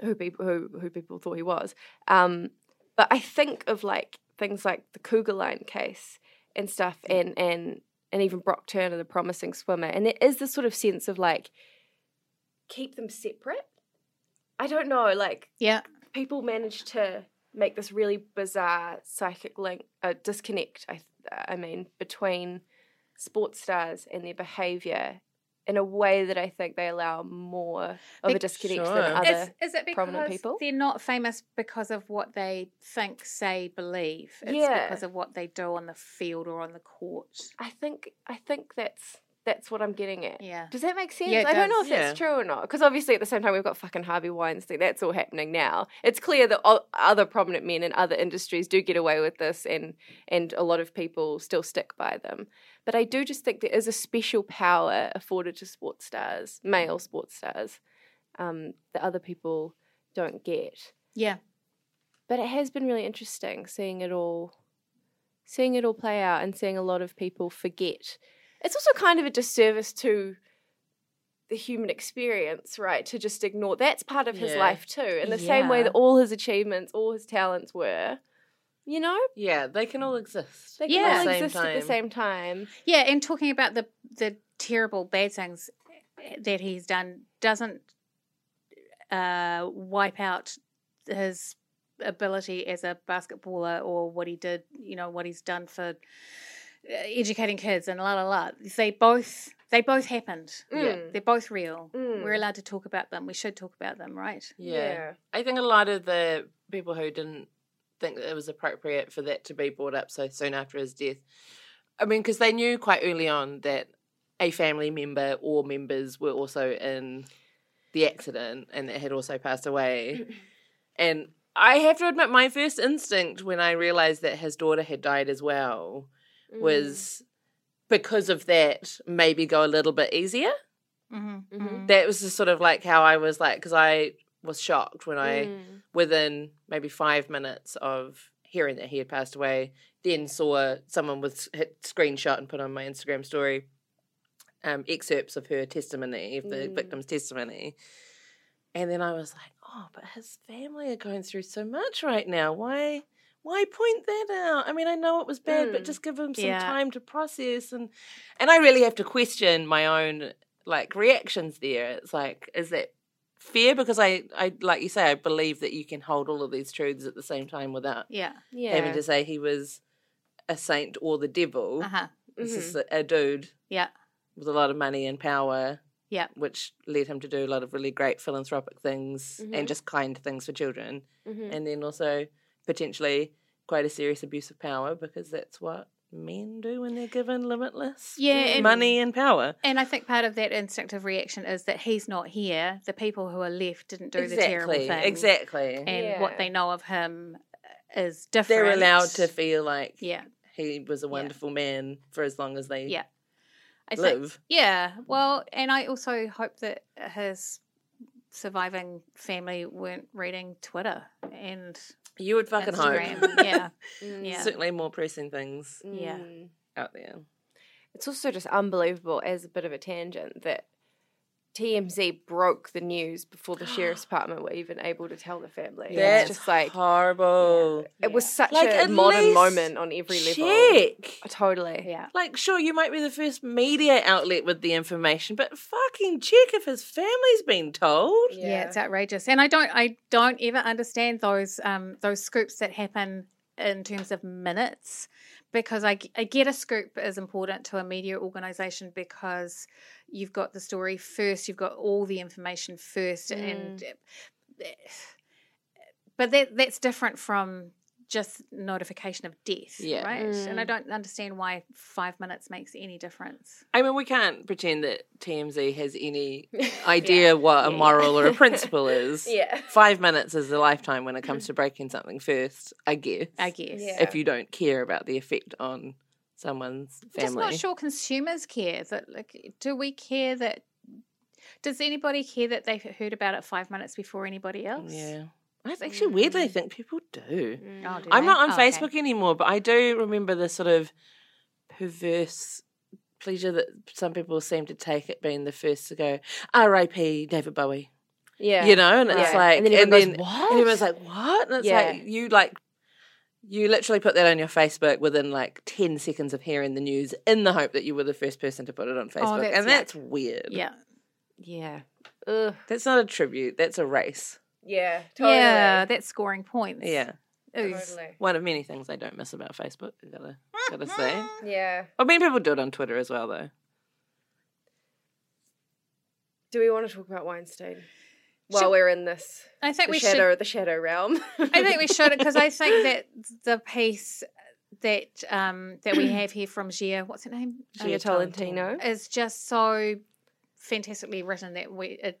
who people who who people thought he was. Um, but I think of like things like the Cougar Line case and stuff, and and and even Brock Turner, the promising swimmer, and there is this sort of sense of like keep them separate. I don't know, like Yeah. people manage to make this really bizarre psychic link, uh, disconnect. I I mean between sports stars and their behavior. In a way that I think they allow more of a disconnect Sure. than other. Is, is it because prominent people? they're not famous because of what they think, say, believe? It's Yeah. because of what they do on the field or on the court. I think I think that's that's what I'm getting at. Yeah. Does that make sense? Yeah, it I don't know does. if that's true or not. Because obviously, at the same time, we've got fucking Harvey Weinstein. That's all happening now. It's clear that o- other prominent men in other industries do get away with this, and and a lot of people still stick by them. But I do just think there is a special power afforded to sports stars, male sports stars, um, that other people don't get. Yeah. But it has been really interesting seeing it all, seeing it all play out, and seeing a lot of people forget. It's also kind of a disservice to the human experience, right? To just ignore that's part of his Yeah. life too, in the same way that all his achievements, all his talents were. You know, Yeah, they can all exist. they Yeah. can all At the same exist at the same time. Yeah, and talking about the the terrible bad things that he's done doesn't uh, wipe out his ability as a basketballer or what he did, you know, what he's done for educating kids and la la la. They both they both happened. Mm. They're both real. Mm. We're allowed to talk about them. We should talk about them, right? Yeah. I think a lot of the people who didn't think that it was appropriate for that to be brought up so soon after his death, I mean, because they knew quite early on that a family member or members were also in the accident and that had also passed away. and I have to admit, my first instinct when I realized that his daughter had died as well Mm. was because of that, maybe go a little bit easier. Mm-hmm. Mhm. That was just sort of like how I was like, because I was shocked when I Mm. within maybe five minutes of hearing that he had passed away, then saw someone was hit screenshot and put on my Instagram story um, excerpts of her testimony, of the Mm. victim's testimony. And then I was like, oh, but his family are going through so much right now. Why? Why point that out? I mean, I know it was bad, but Mm. just give them some Yeah. time to process and and I really have to question my own like reactions there. It's like, is that fair? Because I, I like you say, I believe that you can hold all of these truths at the same time without Yeah. Yeah. having to say he was a saint or the devil. Uh huh. This is a, a dude Yeah. with a lot of money and power. Yeah. Which led him to do a lot of really great philanthropic things Mhm. and just kind things for children. Mhm. And then also potentially quite a serious abuse of power because that's what men do when they're given limitless Yeah, and- money and power. And I think part of that instinctive reaction is that he's not here. The people who are left didn't do the terrible exactly, thing. exactly. And Yeah. what they know of him uh, is different. They're allowed to feel like Yeah. he was a wonderful man for as long as they Yeah. I think, live. yeah. Well, and I also hope that his surviving family weren't reading Twitter and You would fucking Instagram. hope. yeah. Mm. Yeah. Certainly more pressing things Yeah. Mm. out there. It's also just unbelievable as a bit of a tangent that TMZ broke the news before the sheriff's department were even able to tell the family. That's It's just like horrible. it was such Like, a modern moment on every level. Check. Uh, Totally. Yeah. Like, sure, you might be the first media outlet with the information, but fucking check if his family's been told. Yeah. it's outrageous. And I don't I don't ever understand those um those scoops that happen in terms of minutes because I get a scoop is important to a media organization because you've got the story first, you've got all the information first and mm. but that that's different from just notification of death, Yeah. right? And I Mm. don't understand why five minutes makes any difference. I mean, we can't pretend that TMZ has any idea what a moral or a principle is. Yeah. Five minutes is a lifetime when it comes to breaking something first, I guess. I guess. Yeah. If you don't care about the effect on someone's family. I'm just not sure consumers care. That like, do we care that? Does anybody care that they've heard about it five minutes before anybody else? Yeah. That's actually weirdly, I hmm. think people do. Oh, do I'm they? not on Oh, okay. Facebook anymore, but I do remember the sort of perverse pleasure that some people seem to take at being the first to go, R.I.P. David Bowie. Yeah. You know, and it's Yeah. like, And then everyone goes, and "What?" everyone's like, what? And it's Yeah. like, you like, you literally put that on your Facebook within like 10 seconds of hearing the news in the hope that you were the first person to put it on oh, Facebook. Oh, that's- and that's weird. Yeah. Yeah. Ugh. That's not a tribute, that's a race. Yeah. Totally. Yeah, that's scoring points. Yeah. Ooze. Totally. One of many things I don't miss about Facebook, I gotta, gotta say. Yeah. Well, many people do it on Twitter as well, though. Do we want to talk about Weinstein while Should- we're in this I think the we shadow should. the shadow realm? I think we should because I think that the piece that um that we have here from Jia, what's her name? Jia Um, Tolentino. is just so fantastically written that we it,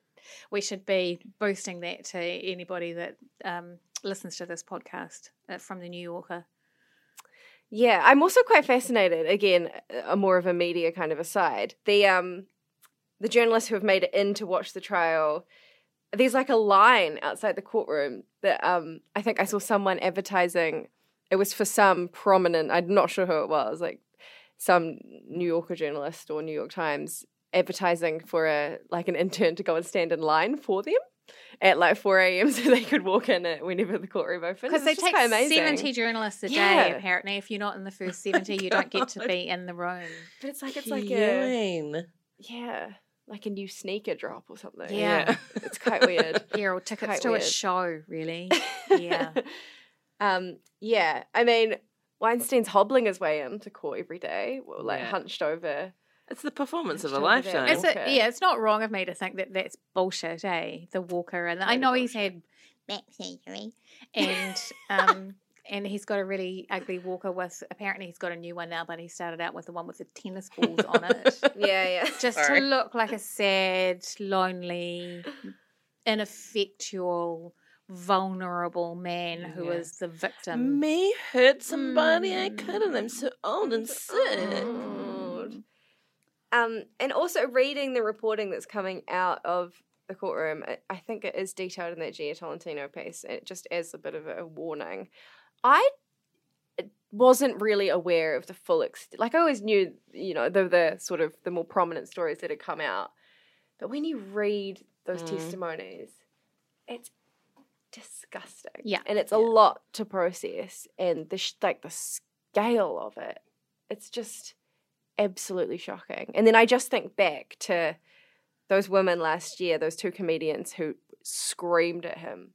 we should be boosting that to anybody that um, listens to this podcast uh, from the New Yorker. Yeah, I'm also quite fascinated. Again, a more of a media kind of aside. The um, the journalists who have made it in to watch the trial. There's like a line outside the courtroom that um, I think I saw someone advertising. It was for some prominent. I'm not sure who it was. Like some New Yorker journalist or New York Times advertising for a like an intern to go and stand in line for them at like 4 a.m. so they could walk in it whenever the courtroom opens. Because they take 70 journalists a day, Yeah. apparently. If you're not in the first 70, you don't get to be in the room. But it's like it's like a Viewing. yeah, like a new sneaker drop or something. Yeah. it's quite weird. Yeah, or tickets Quite to weird. a show, really. Yeah. um. Yeah. I mean, Weinstein's hobbling his way into court every day, well, like Yeah. hunched over. It's the performance of a Show me that. lifetime. It's a, yeah, it's not wrong of me to think that that's bullshit, eh? The Walker, and I Totally know he's had back surgery, and um, and he's got a really ugly Walker with. Apparently, he's got a new one now, but he started out with the one with the tennis balls on it, Yeah, yeah. just Sorry. to look like a sad, lonely, ineffectual, vulnerable man who Yeah. is the victim. Me hurt somebody I couldn't. I'm so old and sick. Old. Um, and also reading the reporting that's coming out of the courtroom, I- think it is detailed in that Jia Tolentino piece, and just as a bit of a warning. I wasn't really aware of the full extent. Like I always knew, you know, the the sort of the more prominent stories that had come out, but when you read those Mm. testimonies, it's disgusting. Yeah. and it's a lot to process, and the sh- like the scale of it, it's just absolutely shocking. And then I just think back to those women last year, those two comedians who screamed at him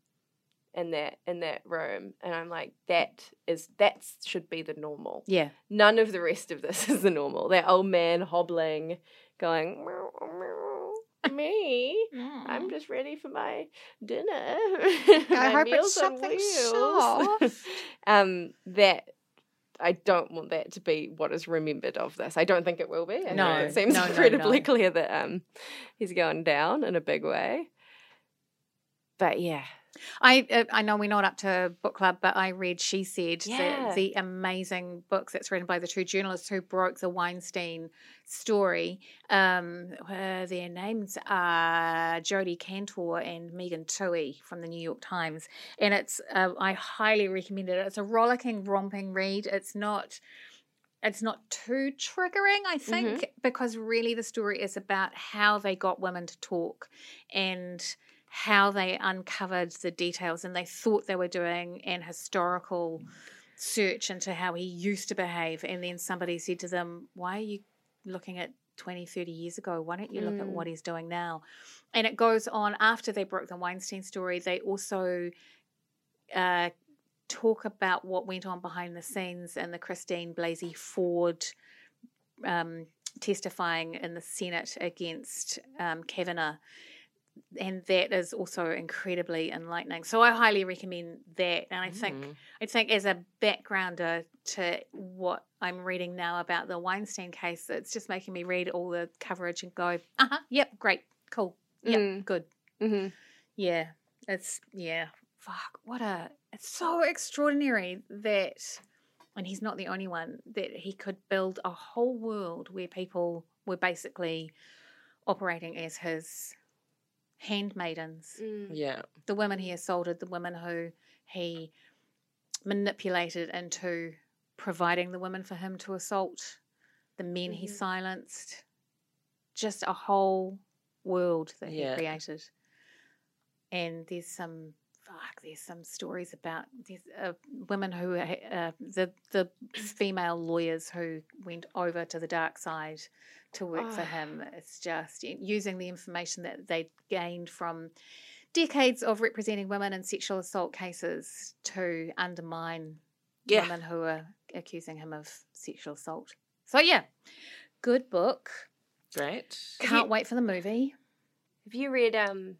in that in that room, and I'm like, that is that should be the normal. Yeah, None of the rest of this is the normal. That old man hobbling, going. "Meow, meow, Me, I'm just ready for my dinner. I hope it's something soft. um, that I don't want that to be what is remembered of this. I don't think it will be. I No, it seems no, no, incredibly no. clear that um he's going down in a big way. But yeah, I uh, I know we're not up to book club, but I read She Said, Yeah. the, the amazing book that's written by the two journalists who broke the Weinstein story. Um, uh, their names are Jodi Kantor and Megan Twohey from the New York Times, and it's uh, I highly recommend it. It's a rollicking, romping read. It's not. It's not too triggering, I think, because really the story is about how they got women to talk and how they uncovered the details and they thought they were doing an historical search into how he used to behave and then somebody said to them why are you looking at 20 30 years ago? Why don't you look at what he's doing now? And it goes on after they broke the weinstein story they also uh, talk about what went on behind the scenes and the christine blasey ford um, testifying in the senate against um, kavanaugh and that is also incredibly enlightening. So I highly recommend that. And I think Mm. I think as a backgrounder to what I'm reading now about the Weinstein case, it's just making me read all the coverage and go, uh huh, yep, great, cool, yep, Mm. good. hmm Yeah, it's yeah. Fuck, what a it's so extraordinary that and he's not the only one that he could build a whole world where people were basically operating as his handmaidens. Mm. Yeah. The women he assaulted, the women who he manipulated into providing the women for him to assault, the men he Mhm. silenced. Just a whole world that Yeah. he created and there's some fuck there's some stories about these uh, women who uh, uh, the the female lawyers who went over to the dark side to work for Ah. him it's just using the information that they gained from decades of representing women in sexual assault cases to undermine Yeah. women who are accusing him of sexual assault so yeah good book Great. Can't you- wait for the movie Have you read um,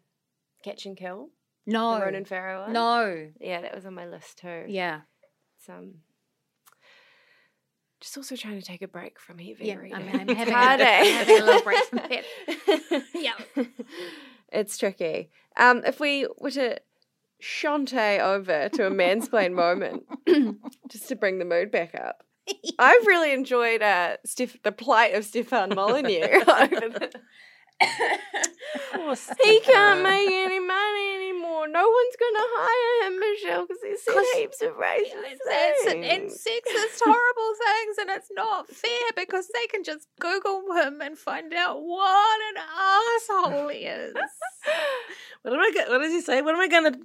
Catch and Kill? No The Ronan Farrow one? no Yeah, that was on my list too. yeah It's, um, just also trying to take a break from heavy Yeah, reading. I mean, I'm having, hard, a? I'm having a little break from that. Yeah. It's tricky. Um, if we were to shantae over to a mansplain moment, just to bring the mood back up, I've really enjoyed uh, Steph- the plight of Stefan Molyneux. Over the- Poor he can't make any money anymore. No one's going to hire him, Michelle, because he said heaps of racist things. and sexist, horrible things, and it's not fair because they can just Google him and find out what an asshole he is. What am I? What does he say? What am I gonna?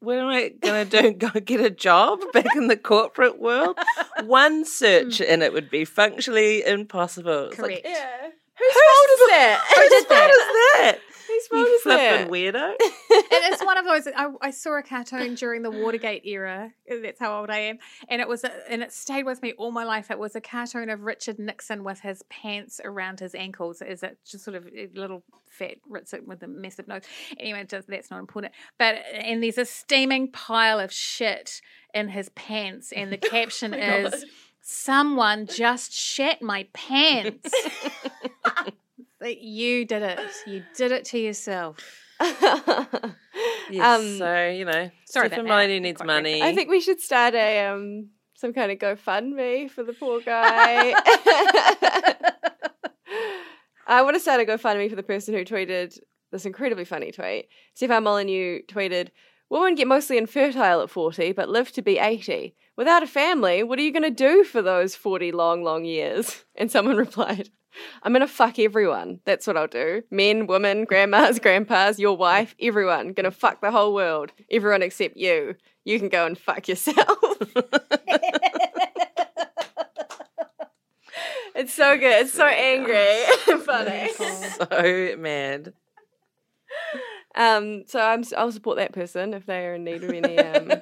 What am I gonna do? Go get a job back in the corporate world? One search hmm. and it would be functionally impossible. It's like, Correct. yeah. Whose fault is that? Who did what that? is that? Whose fault You is that? flippin' weirdo. it is one of those. I, I saw a cartoon during the Watergate era. That's how old I am, and it was, a, and it stayed with me all my life. It was a cartoon of Richard Nixon with his pants around his ankles. Is it just sort of a little fat Richard with a massive nose? Anyway, just that's not important. But and there's a steaming pile of shit in his pants, and the caption oh is. Someone just shat my pants. Like, you did it. You did it to yourself. Yes, Um, so you know, sorry Stephen about that. Molyneux needs Quite money. I think we should start a um some kind of GoFundMe for the poor guy. I want to start a GoFundMe for the person who tweeted this incredibly funny tweet. Stefan Molyneux tweeted, Women get mostly infertile at 40, but live to be 80. Without a family, what are you going to do for those 40 long, long years? And someone replied, I'm going to fuck everyone. That's what I'll do. Men, women, grandmas, grandpas, your wife, everyone. Going to fuck the whole world. Everyone except you. You can go and fuck yourself. it's so good. It's so angry and funny. so mad. Um, so I'm I'll support that person if they are in need of any um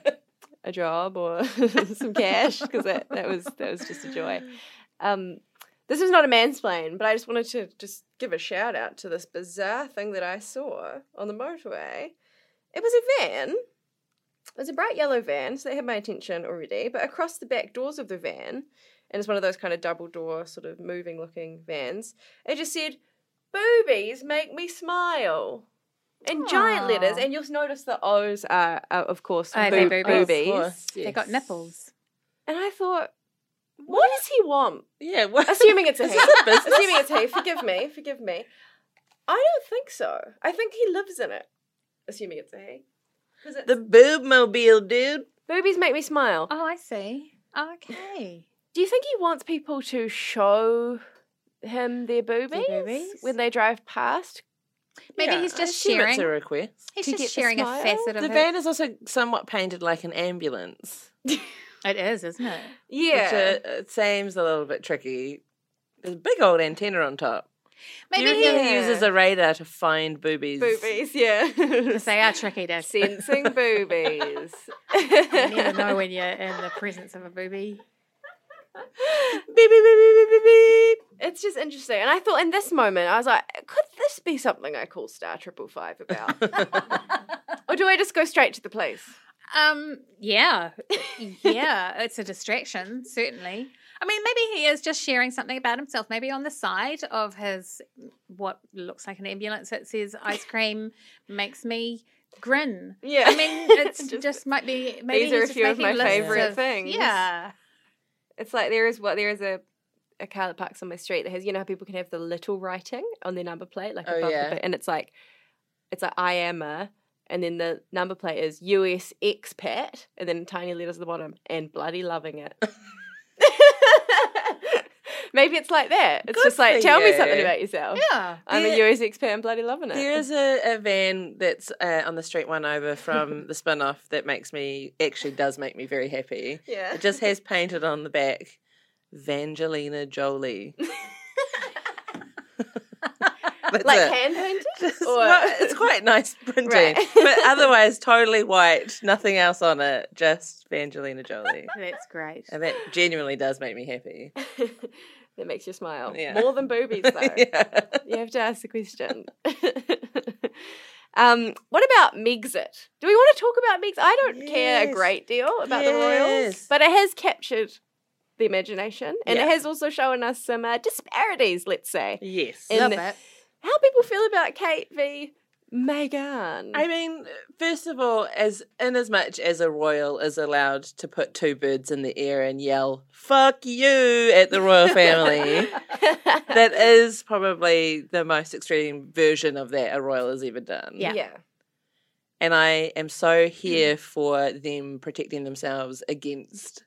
a job or some cash because that that was that was just a joy. Um, this is not a mansplain, but I just wanted to just give a shout out to this bizarre thing that I saw on the motorway. It was a van. It was a bright yellow van, so they had my attention already. But across the back doors of the van, and it's one of those kind of double door, sort of moving looking vans, it just said, Boobies make me smile. In giant Aw. letters, ah. and you'll notice the O's are, are of course, Oh, they're boob- boobies. boobies. Of course, They got nipples. And I thought, what does he want? Yeah, what? Assuming it's a he. this a business? Assuming it's he. Forgive me. Forgive me. I don't think so. I think he lives in it. Assuming it's a he. Because the boob mobile, dude. boobies make me smile. Oh, I see. Oh, okay. Do you think he wants people to show him their boobies, boobies? when they drive past? Maybe Yeah, he's just sharing. It's a request. He's to just get the sharing a smile. facet of it. The it. van is also somewhat painted like an ambulance. It is, isn't it? Yeah. Which uh, it seems a little bit tricky. There's a big old antenna on top. Maybe he reckon Yeah. uses a radar to find boobies? boobies, yeah. because they are tricky to Sensing boobies. You never know when you're in the presence of a booby. beep, beep, beep, beep, beep, beep. It's just interesting. And I thought in this moment, I was like, could this be something I call Star Triple Five about? or do I just go straight to the police? Um, yeah, yeah, it's a distraction, certainly. I mean, maybe he is just sharing something about himself. Maybe on the side of his what looks like an ambulance, that says "ice cream makes me grin." Yeah. I mean, it's Just- just, might be. Maybe These are a few of my favourite of- things. Yeah, It's like there is what there is a a car that parks on my street that has you know how people can have the little writing on their number plate like Oh, above yeah. the bit, and it's like it's like I am a and then the number plate is US expat and then tiny letters at the bottom and bloody loving it. Maybe it's like that. It's Good just like tell me something about yourself. yeah. I'm Yeah. a US expat and bloody loving it. There is a, a van that's uh, on the street one over from the spin off that makes me, actually does make me very happy. yeah. It just has painted on the back, Vangelina Jolie. That's like it. hand painted? Well, it's quite nice printing, Right. but otherwise totally white, nothing else on it, just Vangelina Jolie. That's great. And that genuinely does make me happy. That makes you smile. Yeah. More than boobies though. yeah. You have to ask the question. um, what about Megxit? Do we want to talk about Megxit? I don't care a great deal about the royals, but it has captured the imagination, and Yeah. it has also shown us some uh, disparities. Let's say Yes. In Love it. how people feel about Kate v Meghan. I mean, first of all, as in as much as a royal is allowed to put two birds in the air and yell "fuck you" at the royal family, that is probably the most extreme version of that a royal has ever done. Yeah. yeah. And I am so here for them protecting themselves against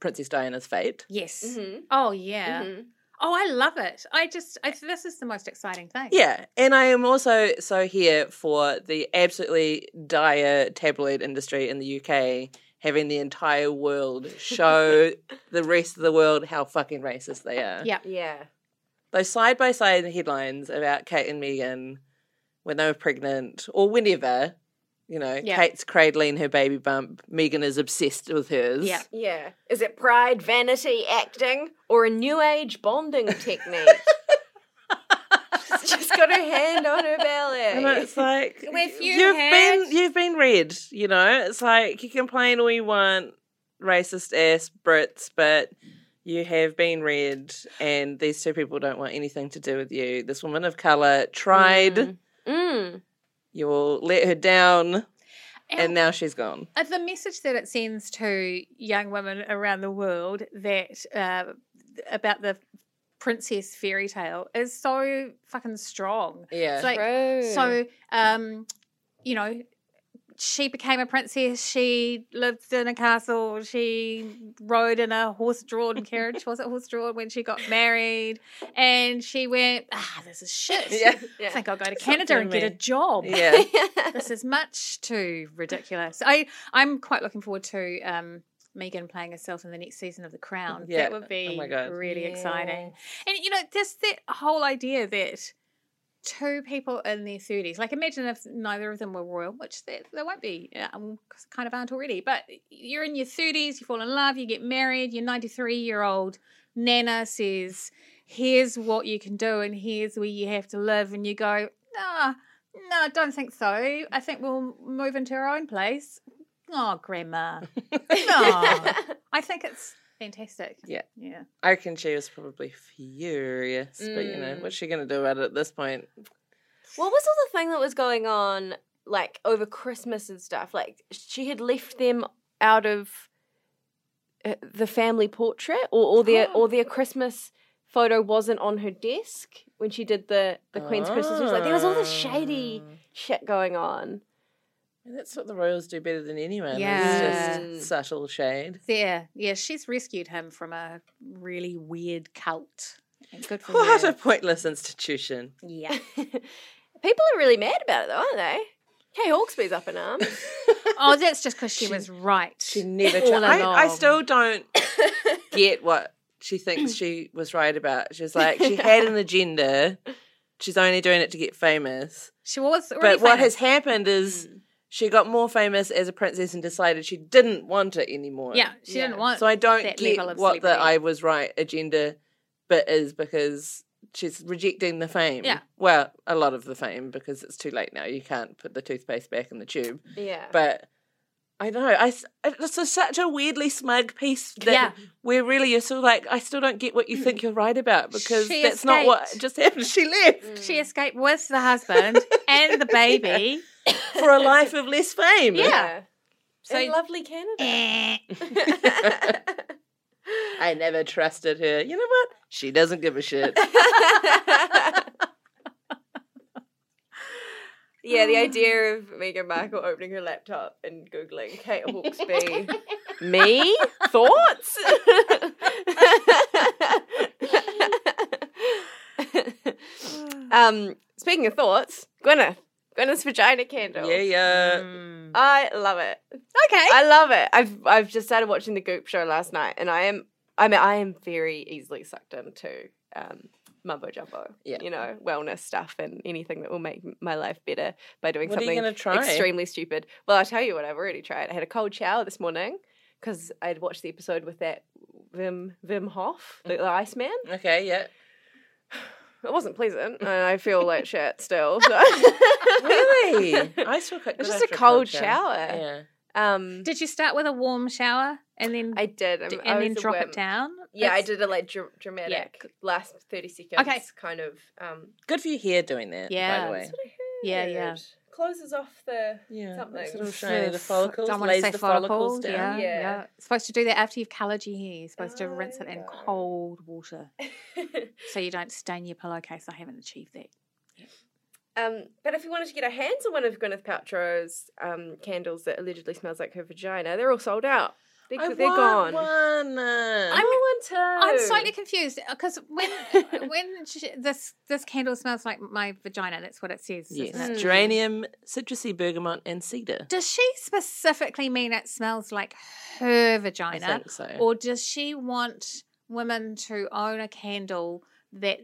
Princess Diana's fate. Yes. Mhm. Oh yeah. Mhm. Oh, I love it. I just, I, this is the most exciting thing. Yeah, and I am also so here for the absolutely dire tabloid industry in the UK having the entire world show the rest of the world how fucking racist they are. Yeah. Yeah. Those side by side headlines about Kate and Meghan when they were pregnant or whenever, you know, Yeah. Kate's cradling her baby bump, Meghan is obsessed with hers. Yeah. Yeah. Is it pride, vanity, acting, or a new age bonding technique? She's just got her hand on her belly. And it's like If you you've had- been you've been read, you know. It's like you complain all you want, racist ass Brits, but you have been read, and these two people don't want anything to do with you. This woman of color tried. Mm. Mm. You will let her down, and And- now she's gone. Uh, the message that it sends to young women around the world that uh, about the princess fairy tale is so fucking strong. Yeah, It's like True. so, um, you know, she became a princess. She lived in a castle. She rode in a horse-drawn carriage. Was it horse-drawn when she got married? And she went, ah, this is shit. yeah, I think I'll go to Canada and for get a job. yeah. this is much too ridiculous. I I'm quite looking forward to um, Meghan playing herself in the next season of The Crown. Yeah. That would Oh be God. really exciting. And you know, just that whole idea that two people in their thirties, like imagine if neither of them were royal, which they, they won't be, um, kind of aren't already. But you're in your thirties, you fall in love, you get married. Your 93 year old nana says, "Here's what you can do, and here's where you have to live," and you go, "Nah." No, I don't think so. I think we'll move into our own place. Oh, grandma. No. I think it's fantastic. Yeah. Yeah. I reckon she was probably furious, but you know, Mm. what's she going to do about it at this point? What was all the thing that was going on, like over Christmas and stuff? Like she had left them out of uh, the family portrait, or, or their or their Christmas photo wasn't on her desk when she did the the Queen's Christmas. It was like there was all this shady Ah. shit going on. And that's what the royals do better than anyone. Yeah. It's just subtle shade. Yeah, yeah, she's rescued him from a really weird cult. And good for What her. a pointless institution. yeah. People are really mad about it, though, aren't they? Kay Hawkesby's up in arms. Oh, that's just because she, She- was right. She never tried. I, I still don't get what she thinks she was right about. She's like, she had an agenda. She's only doing it to get famous. She was already But what has happened is mm. She got more famous as a princess and decided she didn't want it anymore. Yeah, she didn't want. So I don't that get what the. I was right agenda bit is because she's rejecting the fame. Yeah. Well, a lot of the fame because it's too late now. You can't put the toothpaste back in the tube. Yeah. But I know I it's a, such a weirdly smug piece that Yeah. where really you're still like I still don't get what you think you're right about because She that's not what just happened. She left mm. She escaped with the husband and the baby. for a life of less fame. yeah. So- In lovely Canada. I never trusted her. You know what? She doesn't give a shit. yeah, the idea of Meghan Markle opening her laptop and googling Kate Hawkesby. Me thoughts. um, speaking of thoughts, Gwyneth, Gwyneth's vagina candle. yeah, yeah. Mm. I love it. Okay. I love it. I've I've just started watching the Goop show last night, and I am I mean I am very easily sucked into um, mumbo jumbo. Yeah. you know, wellness stuff and anything that will make my life better by doing What are you something gonna try? extremely stupid. Well, I'll tell you what I've already tried. I had a cold shower this morning because I'd watched the episode with that Wim Wim Hof, the, the Iceman. Okay, yeah. It wasn't pleasant, and I feel like shit still. So. Really? I still quite It's good just a after cold shower. Yeah. Um, Did you start with a warm shower and then I did, d- um, I and then drop wimp. it down? Yeah, I did a like dr- dramatic last thirty seconds. Okay. kind of. Um, Good for your hair doing that, Yeah, by the way. that's what I Yeah, yeah. Closes off the Yeah, something. makes it all shiny. The follicles, Don't want to say the follicles follicles. down. Yeah, Yeah. yeah. It's supposed to do that after you've coloured your hair. You're supposed to rinse it in Oh. cold water so you don't stain your pillowcase. I haven't achieved that. um, but if you wanted to get our hands on one of Gwyneth Paltrow's um, candles that allegedly smells like her vagina, they're all sold out. They're, I they're want gone. one. I want one too. I'm slightly confused uh, because when when sh this this candle smells like my vagina, that's what it says. Yes, Isn't it? Mm. geranium, citrusy bergamot, and cedar. Does she specifically mean it smells like her vagina? I vagina, think so. or does she want women to own a candle that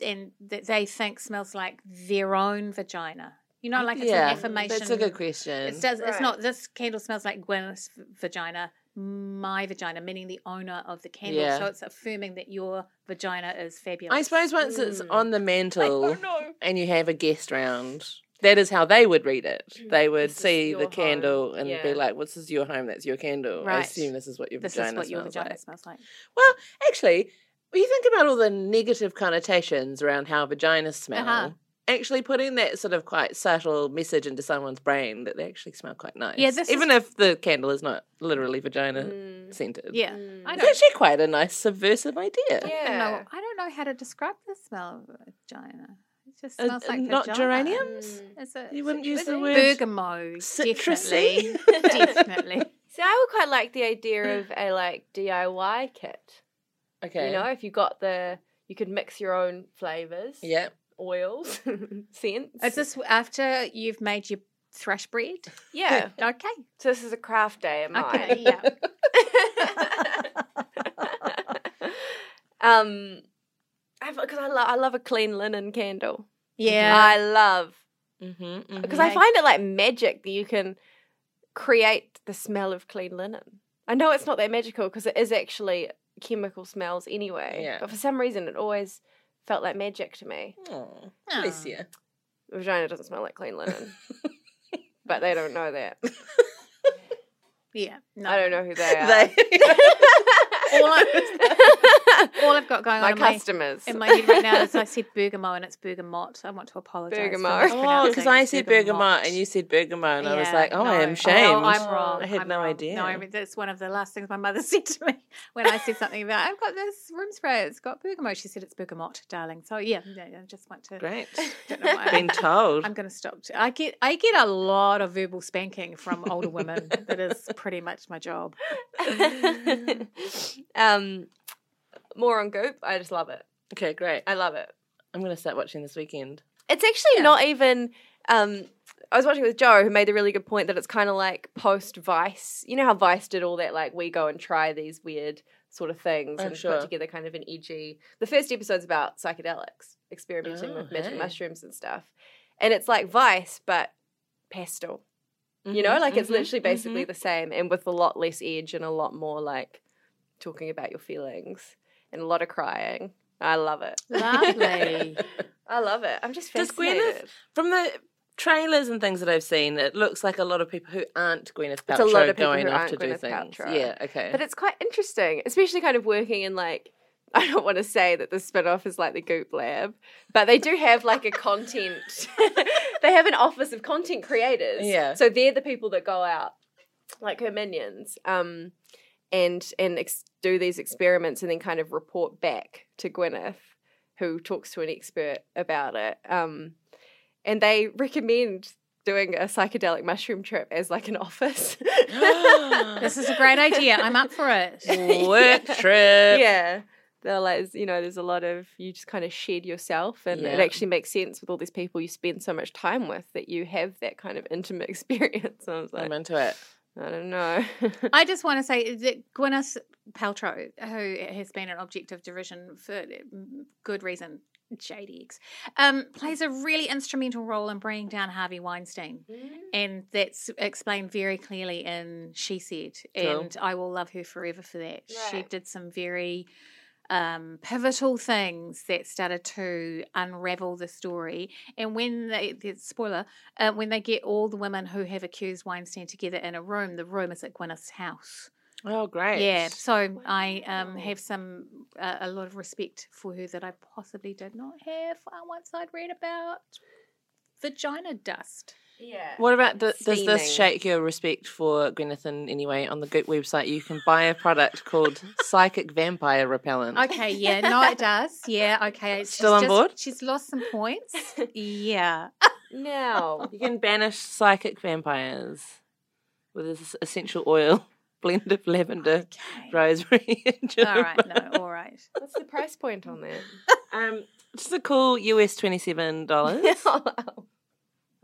and that they think smells like their own vagina? You know, like it's yeah, an affirmation. That's a good question. It does. It's not. This candle smells like Gwyneth's vagina, my vagina, meaning the owner of the candle. Yeah. So it's affirming that your vagina is fabulous. I suppose once it's Mm. on the mantle and you have a guest round, that is how they would read it. They would This see the home. candle and Yeah. be like, "Well, "This is your home. That's your candle." I assume this is what your This vagina is what your smells vagina like. smells like. Well, actually, when you think about all the negative connotations around how vaginas smell, Uh-huh. Actually putting that sort of quite subtle message into someone's brain that they actually smell quite nice. Yeah, this even if the candle is not literally vagina Mm. scented. Yeah, Mm. It's don't. actually quite a nice subversive idea. Yeah. know. I don't know how to describe the smell of vagina. It just Uh, smells like not vagina. geraniums? Mm. Is it? You wouldn't use the word Bergamot. citrusy? Definitely. definitely. See, I would quite like the idea of a like DIY kit. Okay. You know, if you got the, you could mix your own flavors. Yeah. Oils, scents. Is this after you've made your thrush bread? Yeah. Okay. So this is a craft day am mine. Okay. Yeah. um, because I, lo- I love a clean linen candle. Yeah. I love Mm-hmm, because Mhm. I find it like magic that you can create the smell of clean linen. I know it's not that magical because it is actually chemical smells anyway. Yeah. But for some reason, it always felt like magic to me. Oh, bless Aw. you. Vagina doesn't smell like clean linen, but they don't know that. Yeah. No. I don't know who they are. They- All, I, all I've got going My on in my, customers. in my head right now is I said bergamot and it's bergamot. I want to apologise. Bergamot. Oh, because I It's said bergamot and you said bergamot, and I was like, oh, I am shamed. Oh, I'm wrong. I had I'm no wrong. idea. No, I mean, that's one of the last things my mother said to me when I said something about I've got this room spray. It's got bergamot. She said it's bergamot, darling. So yeah, yeah I just want to. Great. Don't know why. Been told. I'm going to stop. t- I get I get a lot of verbal spanking from older women. that is pretty much my job. um, more on Goop. I just love it. Okay, great. I love it. I'm going to start watching this weekend. It's actually Yeah. not even. Um, I was watching it with Joe, who made the really good point that it's kind of like post Vice. You know how Vice did all that, like we go and try these weird sort of things Oh, and sure. put together kind of an edgy. The first episode's about psychedelics, experimenting Oh, with magic hey. mushrooms and stuff, and it's like Vice but pastel. You know, Mhm, like it's mhm, literally basically mhm. the same and with a lot less edge and a lot more like talking about your feelings and a lot of crying. I love it. Lovely. I love it. I'm just Does fascinated. Gwyneth From the trailers and things that I've seen, it looks like a lot of people who aren't Gwyneth Paltrow It's a lot of people going who off aren't to do Gwyneth things. Paltrow. Yeah, okay. But it's quite interesting, especially kind of working in like I don't want to say that the spin-off is like the Goop Lab, but they do have like a content they have an office of content creators. Yeah. So they're the people that go out like her minions um and and ex- do these experiments and then kind of report back to Gwyneth who talks to an expert about it. Um and they recommend doing a psychedelic mushroom trip as like an office. this is a great idea. I'm up for it. Work trip. yeah. They're like, you know, there's a lot of you just kind of shed yourself, and it actually makes sense with all these people you spend so much time with that you have that kind of intimate experience. I was like, I'm into it. I don't know. I just want to say that Gwyneth Paltrow, who has been an object of derision for good reason, JDX, um, plays a really instrumental role in bringing down Harvey Weinstein. And that's explained very clearly in She Said. Cool. And I will love her forever for that. She did some very um, pivotal things that started to unravel the story. And when they, the spoiler, uh, when they get all the women who have accused Weinstein together in a room, the room is at Gwyneth's house. Oh, great. Yeah, so I um, have some uh, a lot of respect for her that I possibly did not have once I'd read about vagina dust. Yeah. What about the, does this shake your respect for Gwyneth in any way? On the Goop website, you can buy a product called Psychic Vampire Repellent. Okay, yeah, no, it does. Yeah, okay. She's Still on just- board? She's lost some points. Yeah. Now, You can banish psychic vampires with this essential oil, blend of lavender, Okay. rosemary, and All right, no, all right. what's the price point on that? Um, just a cool US twenty seven dollars.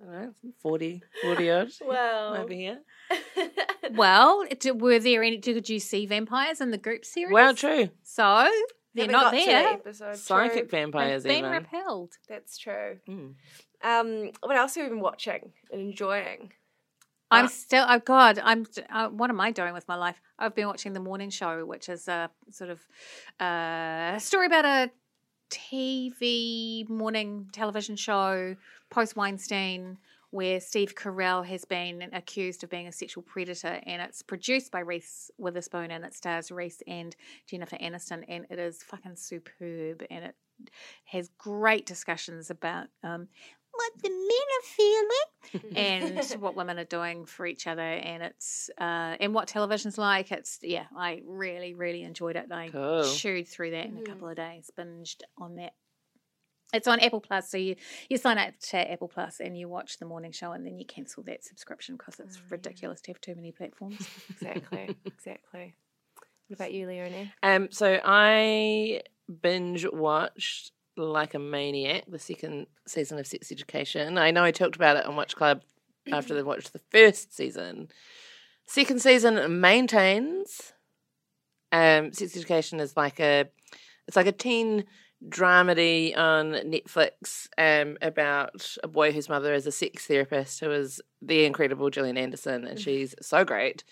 Wow. All right, 40, 40 odd Wow. over here. Well, d- were there any? Did you see vampires in the Goop series? Well, true. So they're Haven't not got to that there. episode, Psychic true. vampires, They've been even. repelled. That's true. Mm. Um, what else have you been watching and enjoying? I'm still. Oh God, I'm. Uh, what am I doing with my life? I've been watching the morning show, which is a sort of uh, story about a TV morning television show post Weinstein, where Steve Carell has been accused of being a sexual predator, and it's produced by Reese Witherspoon, and it stars Reese and Jennifer Aniston, and it is fucking superb, and it has great discussions about um, what the men are feeling and what women are doing for each other and it's uh and what television's like it's yeah i really really enjoyed it i Cool. chewed through that in a Mhm. couple of days binged on that it's on apple plus so you you sign up to apple plus and you watch the morning show and then you cancel that subscription because it's Oh, yeah. ridiculous to have too many platforms exactly, exactly. What about you, Leonie? Um, so I binge watched like a maniac the second season of Sex Education. I know I talked about it on Watch Club after they watched the first season. Second season maintains. Um, Sex Education is like a, it's like a teen dramedy on Netflix um, about a boy whose mother is a sex therapist who is the incredible Gillian Anderson, and she's so great.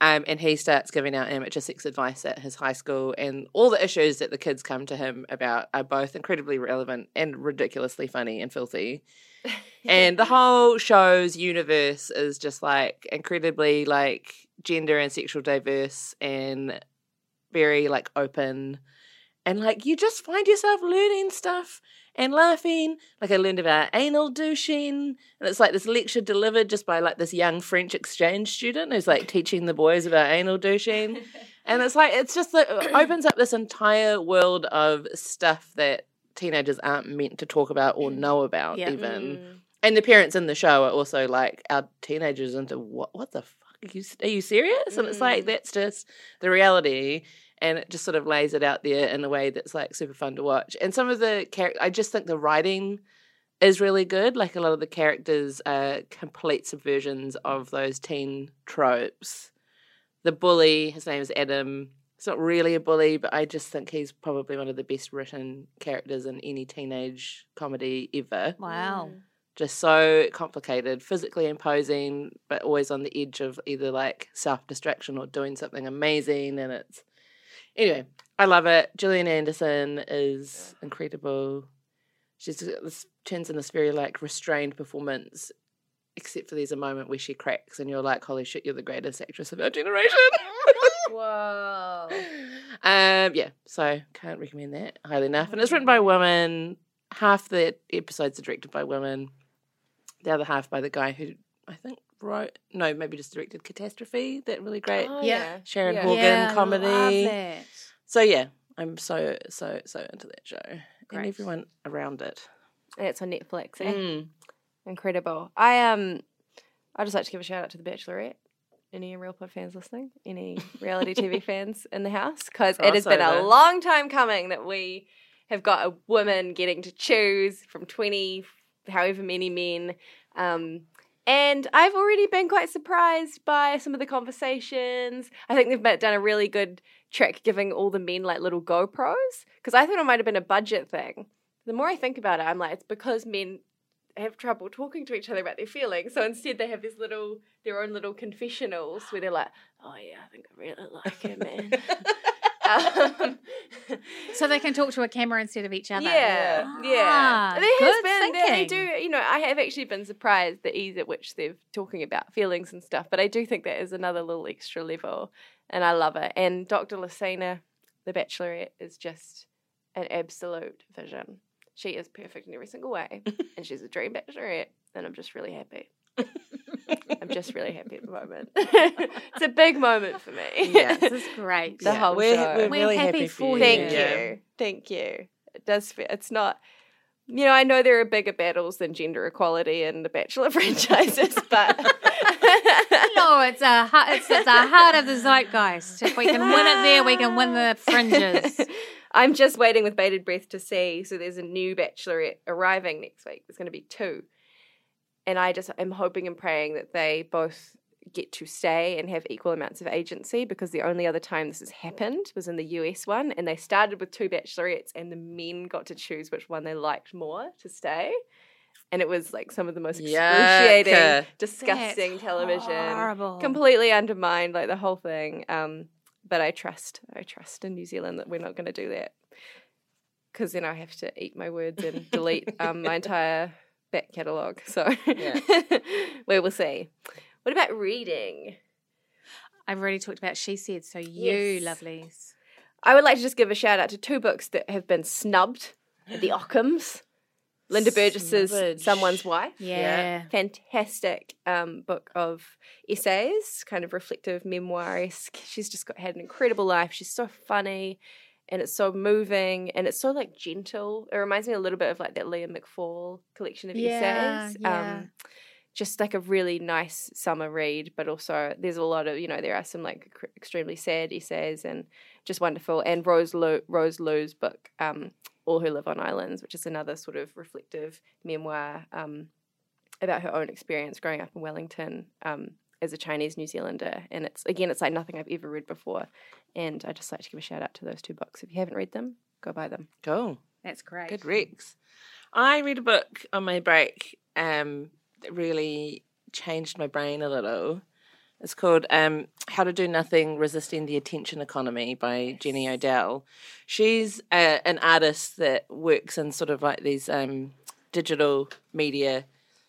Um, and he starts giving out amateur sex advice at his high school, and all the issues that the kids come to him about are both incredibly relevant and ridiculously funny and filthy. and the whole show's universe is just like incredibly like gender and sexual diverse and very like open and like you just find yourself learning stuff and laughing like i learned about anal douching and it's like this lecture delivered just by like this young french exchange student who's like teaching the boys about anal douching and it's like it's just like it opens up this entire world of stuff that teenagers aren't meant to talk about or know about Yeah. even Mm. and the parents in the show are also like our teenagers into what what the fuck are you are you serious and it's like Mm. that's just the reality and it just sort of lays it out there in a way that's like super fun to watch. And some of the character i just think the writing is really good. Like a lot of the characters are complete subversions of those teen tropes. The bully his name is adam. He's not really a bully but i just think he's probably one of the best written characters in any teenage comedy ever. Wow. Mm. Just so complicated, physically imposing, but always on the edge of either like self distraction or doing something amazing. And it's anyway, I love it. Gillian Anderson is incredible. She's this turns in this very like restrained performance, except for there's a moment where she cracks, and you're like, "Holy shit, you're the greatest actress of our generation." Whoa. um, yeah, so can't recommend that highly enough. And it's written by women. Half the episodes are directed by women. The other half by the guy who I think wrote, no, maybe just directed Catastrophe. That really great Oh, Yeah. Sharon yeah. Horgan Yeah, comedy. love. So yeah, I'm so so so into that show and everyone around it. It's on Netflix. Eh? Mm. Incredible. I um, I just like to give a shout out to the Bachelorette. Any Real Pod fans listening? Any reality TV fans in the house? Because it has been a long time coming that we have got a woman getting to choose from twenty, however many men. Um, and I've already been quite surprised by some of the conversations. I think they've done a really good trick giving all the men like little GoPros because I thought it might have been a budget thing. The more I think about it, I'm like, it's because men have trouble talking to each other about their feelings. So instead, they have this little, their own little confessionals where they're like, "Oh yeah, I think I really like him, man." um, So they can talk to a camera instead of each other. yeah, yeah. Ah, there has been they- they do. You know, I have actually been surprised the ease at which they're talking about feelings and stuff. But I do think that is another little extra level, and I love it. And Dr. Lesina, the Bachelorette, is just an absolute vision. She is perfect in every single way, and she's a dream Bachelorette, and I'm just really happy. I'm just really happy at the moment. it's a big moment for me. Yeah. This is great. The whole we're, show. we're We're really happy happy, for for you. you. Thank Yeah. you. Thank you. It does fit. It's not, you know, I know there are bigger battles than gender equality in the Bachelor franchises, but. No, it's a it's, it's a heart of the zeitgeist. If we can win it there, we can win the fringes. I'm just waiting with bated breath to see. So there's a new Bachelorette arriving next week. There's going to be two. And I just am hoping and praying that they both get to stay and have equal amounts of agency because the only other time this has happened was in the US one. And they started with two Bachelorettes and the men got to choose which one they liked more to stay. And it was like some of the most excruciating, Yuck. disgusting That's television horrible. completely undermined like the whole thing um but i trust i trust in new zealand that we're not going to do that because then i have to eat my words and delete um, my entire back catalogue so Yeah. we will see what about reading I've already talked about She Said, so you, Yes. lovelies. i would like to just give a shout out to two books that have been snubbed at the Ockhams. linda burgess's Snubbage. someone's wife Yeah. fantastic um, book of essays, kind of reflective memoir esque. She's just got had an incredible life. She's so funny and it's so moving and it's so like gentle. It reminds me a little bit of like that Liam McFall collection of Yeah, essays. yeah. Um, just like a really nice summer read, but also there's a lot of, you know, there are some like cr- extremely sad essays and just wonderful. And Rose Lu, Rose Lu's book, um, All Who Live on Islands, which is another sort of reflective memoir um, about her own experience growing up in Wellington um, as a Chinese New Zealander. And it's again, it's like nothing I've ever read before. And I just like to give a shout out to those two books. If you haven't read them, go buy them. Cool. That's great. Good Rex. I read a book on my break um, that really changed my brain a little. It's called um, How to Do Nothing Resisting the Attention Economy by Jenny Odell. She's a, an artist that works in sort of like these um, digital media.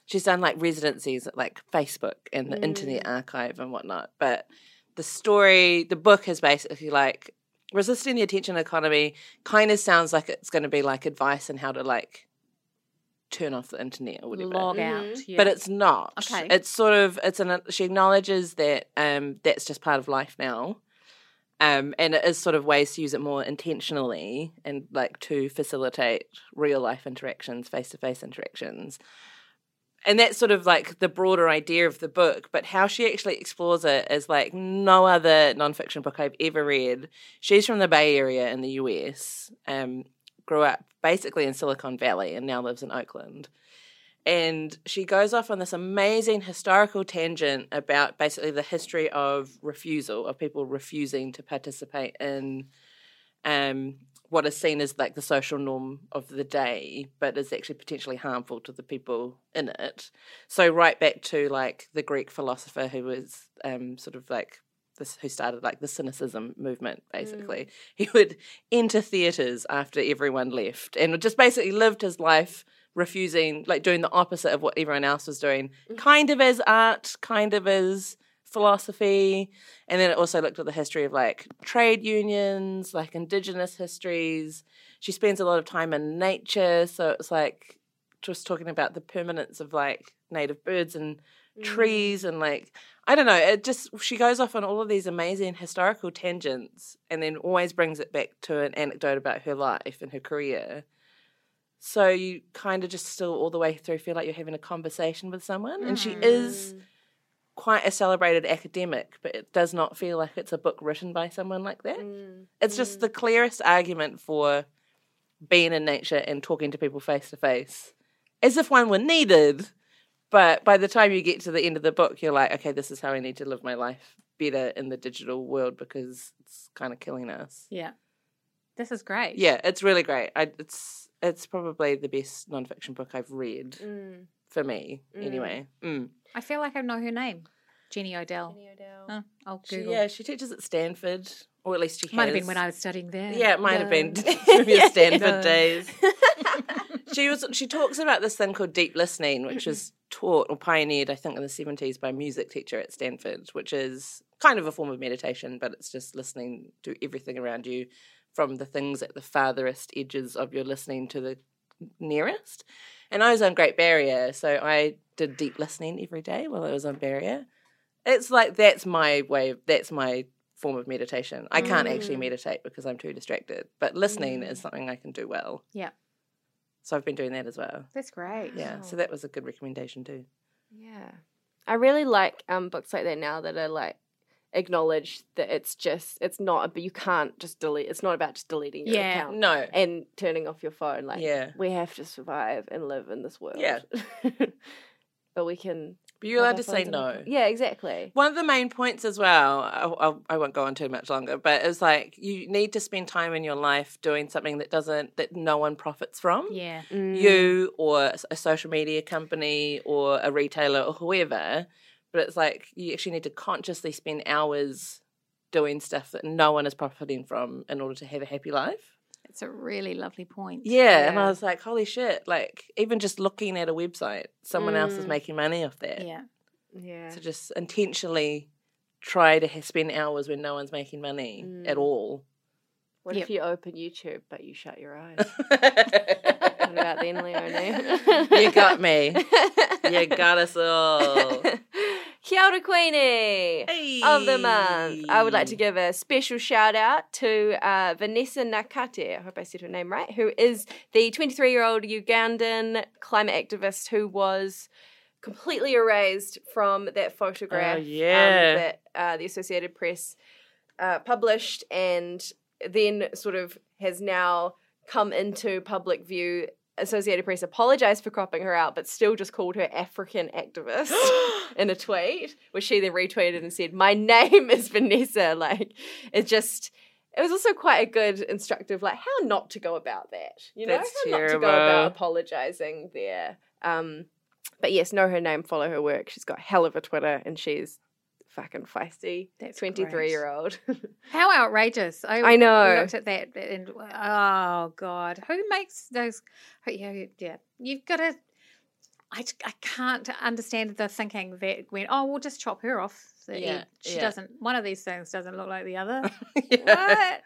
She's done like residencies at like Facebook and the Internet Archive and whatnot. But the story, the book is basically like resisting the attention economy kind of sounds like it's going to be like advice on how to like turn off the internet or whatever Log out. Mhm. Yeah. but it's not Okay. it's sort of it's an she acknowledges that um that's just part of life now um and it is sort of ways to use it more intentionally and like to facilitate real life interactions face to face interactions and that's sort of like the broader idea of the book but how she actually explores it is like no other nonfiction book i've ever read. She's from the bay area in the us um grew up basically in silicon valley and now lives in oakland. And she goes off on this amazing historical tangent about basically the history of refusal of people refusing to participate in um, what is seen as like the social norm of the day, but is actually potentially harmful to the people in it. So right back to like the Greek philosopher who was um, sort of like this, who started like the cynicism movement. Basically, he would enter theaters after everyone left, and just basically lived his life refusing, like doing the opposite of what everyone else was doing, kind of as art, kind of as philosophy and then it also looked at the history of like trade unions like indigenous histories. She spends a lot of time in nature so it's like just talking about the permanence of like native birds and trees mm. and like i don't know it just she goes off on all of these amazing historical tangents and then always brings it back to an anecdote about her life and her career. So you kind of just still all the way through feel like you're having a conversation with someone and she is mm. Quite a celebrated academic, but it does not feel like it's a book written by someone like that. It's just the clearest argument for being in nature and talking to people face to face, as if one were needed. But by the time you get to the end of the book, you're like, okay, this is how I need to live my life better in the digital world because it's kind of killing us. Yeah. This is great. Yeah, it's really great. I, it's it's probably the best nonfiction book I've read Mm. For me, anyway. Mm. I feel like I know her name. Jenny Odell. Jenny Odell. Oh, I'll She, Google. yeah, she teaches at Stanford, or at least she has. Might have been when I was studying there. Yeah, it might have been from your Stanford days. she was. She talks about this thing called deep listening, which was taught or pioneered, I think, in the seventies by a music teacher at Stanford, which is kind of a form of meditation, but it's just listening to everything around you, from the things at the farthest edges of your listening to the nearest. And I was on Great Barrier, so I did deep listening every day while I was on Barrier. It's like that's my way. Of, that's my form of meditation. I can't actually Mm. meditate because I'm too distracted, but listening is something I can do well. Yeah. So I've been doing that as well. That's great. Yeah, so that was a good recommendation too. Yeah. I really like um books like that now that are like acknowledge that it's just it's not but you can't just delete it's not about just deleting your Yeah. account No, and turning off your phone like Yeah. we have to survive and live in this world Yeah. but we can but you're allowed to say phones in the no. pocket. yeah exactly One of the main points as well, I, I, I won't go on too much longer, but it's like you need to spend time in your life doing something that doesn't, that no one profits from. Yeah. Mm. You or a social media company or a retailer or whoever. But it's like you actually need to consciously spend hours doing stuff that no one is profiting from in order to have a happy life. It's a really lovely point. Yeah, and I was like, holy shit! Like even just looking at a website, someone else is Mm. making money off that. Yeah. yeah So just intentionally try to spend hours when no one's making money at Mm. all. what Yep. if you open youtube but you shut your eyes what about then leonie you got me. You got us all. Kia ora Queenie of the month. I would like to give a special shout out to uh, Vanessa Nakate, I hope I said her name right, who is the 23 year old Ugandan climate activist who was completely erased from that photograph Oh, yeah. um, that uh, the Associated Press uh, published and then sort of has now come into public view. Associated Press apologized for cropping her out, but still just called her African activist in a tweet, which she then retweeted and said, "My name is Vanessa." Like it just. It was also quite a good instructive, like how not to go about that. You know, That's how not to go about apologizing there. Um, but yes, know her name, follow her work. She's got hell of a Twitter, and she's fucking feisty. That's twenty three year old. How outrageous! I, I know. Looked at that and oh god, who makes those? Who, yeah, yeah, you've got to. I, I can't understand the thinking that went, oh, we'll just chop her off. The Yeah, edge. she yeah. doesn't. One of these things doesn't look like the other. Yeah. what?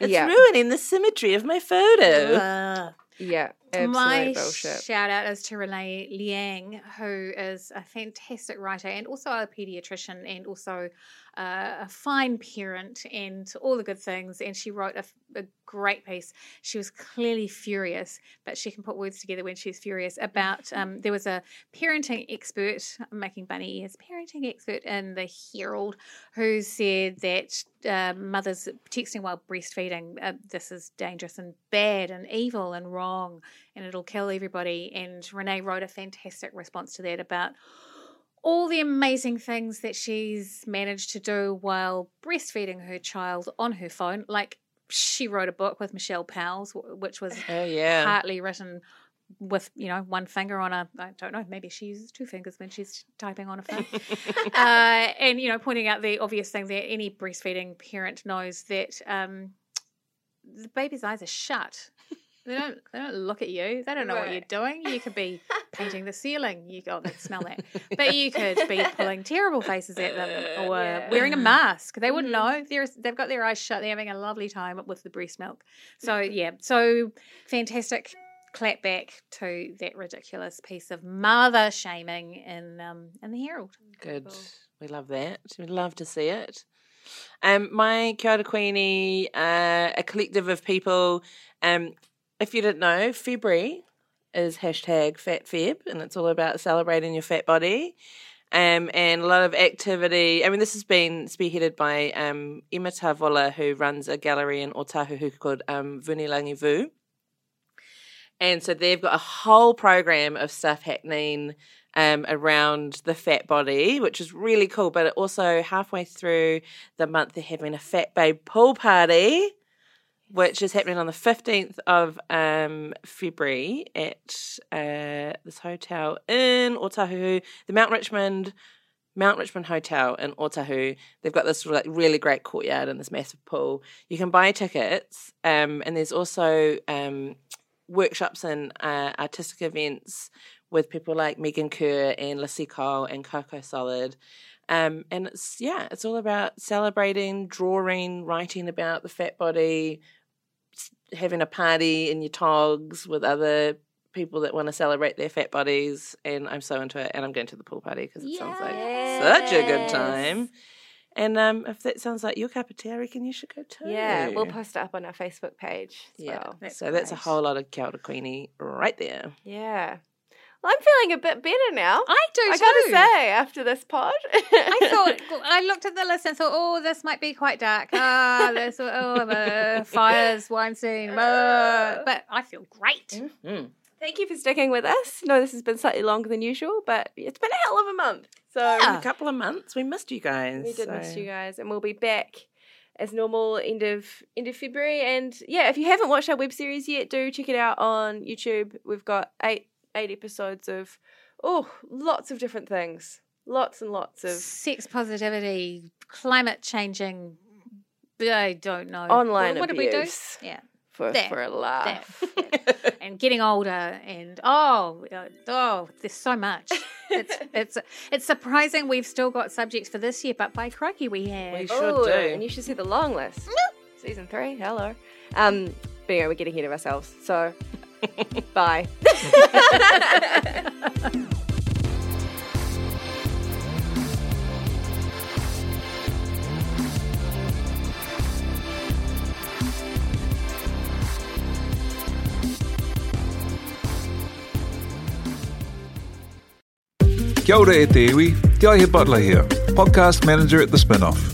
It's Yeah. ruining the symmetry of my photo. Ugh. Yeah, My bullshit. shout out is to Renee Liang, who is a fantastic writer and also a pediatrician and also uh, a fine parent and all the good things. And she wrote a great piece. She was clearly furious, but she can put words together when she's furious about. Um, there was a parenting expert, I'm making bunny ears, parenting expert in the Herald who said that uh, mothers texting while breastfeeding, uh, this is dangerous and bad and evil and wrong and it'll kill everybody. And Renee wrote a fantastic response to that about all the amazing things that she's managed to do while breastfeeding her child on her phone, like she wrote a book with Michelle Powles, which was Oh yeah. partly written with you know one finger on a I don't know maybe she uses two fingers when she's typing on a phone, uh, and you know pointing out the obvious thing that any breastfeeding parent knows that um, the baby's eyes are shut. They don't. They don't look at you. They don't know what you're doing. You could be painting the ceiling. You oh, they smell that. But you could be pulling terrible faces at them, or Yeah. wearing a mask. They wouldn't Mhm. know. They're, they've got their eyes shut. They're having a lovely time with the breast milk. So yeah. So fantastic. Clap back to that ridiculous piece of mother shaming in um, in the Herald. Good. Cool. We love that. We love to see it. Um, my Kia ora Queenie, uh, a collective of people. Um, if you didn't know, February is hashtag Fat Feb, and it's all about celebrating your fat body. Um, and a lot of activity. I mean, this has been spearheaded by um, Ema Tavola, who runs a gallery in Otahuhu called um, Vunilagi Vou. And so they've got a whole program of stuff happening um, around the fat body, which is really cool. But also halfway through the month, they're having a fat babe pool party, which is happening on the fifteenth of um, February at uh, this hotel in Otahuhu, the Mount Richmond. Mount Richmond Hotel in Otahu. They've got this like really great courtyard and this massive pool. You can buy tickets, um, and there's also um, workshops and uh, artistic events with people like Megan Kerr and Lissy Cole and Coco Solid. Um, and it's yeah, it's all about celebrating, drawing, writing about the fat body, having a party in your togs with other people that want to celebrate their fat bodies. And I'm so into it, and I'm going to the pool party because it sounds like such a good time. And um, if that sounds like your cup of tea, I reckon you should go too. Yeah, we'll post it up on our Facebook page. As Yeah, well. That's so that's a whole lot of Kia ora Queenie right there. Yeah. Well, I'm feeling a bit better now. I do I too. gotta say, after this pod, I thought I looked at the list and thought, oh, this might be quite dark. Ah, this oh, uh, fires, Weinstein, uh, but I feel great. Mm. Thank you for sticking with us. No, this has been slightly longer than usual, but it's been a hell of a month. So Yeah. A couple of months, we missed you guys. we did miss you guys, and we'll be back as normal end of end of February. And yeah, if you haven't watched our web series yet, do check it out on YouTube. We've got eight eight episodes of oh, lots of different things, lots and lots of Sex positivity, climate changing. I don't know. Online what, what did we abuse. do? Yeah, for There, for a that, laugh. yeah. and getting older, and oh, oh, there's so much. It's it's it's surprising we've still got subjects for this year, but by crikey, we have. We should Oh, do. and you should see the long list. Season three, hello. Um, but anyway, we're getting ahead of ourselves. So, bye. Kia ora e te iwi, Te Butler here, podcast manager at The Spinoff.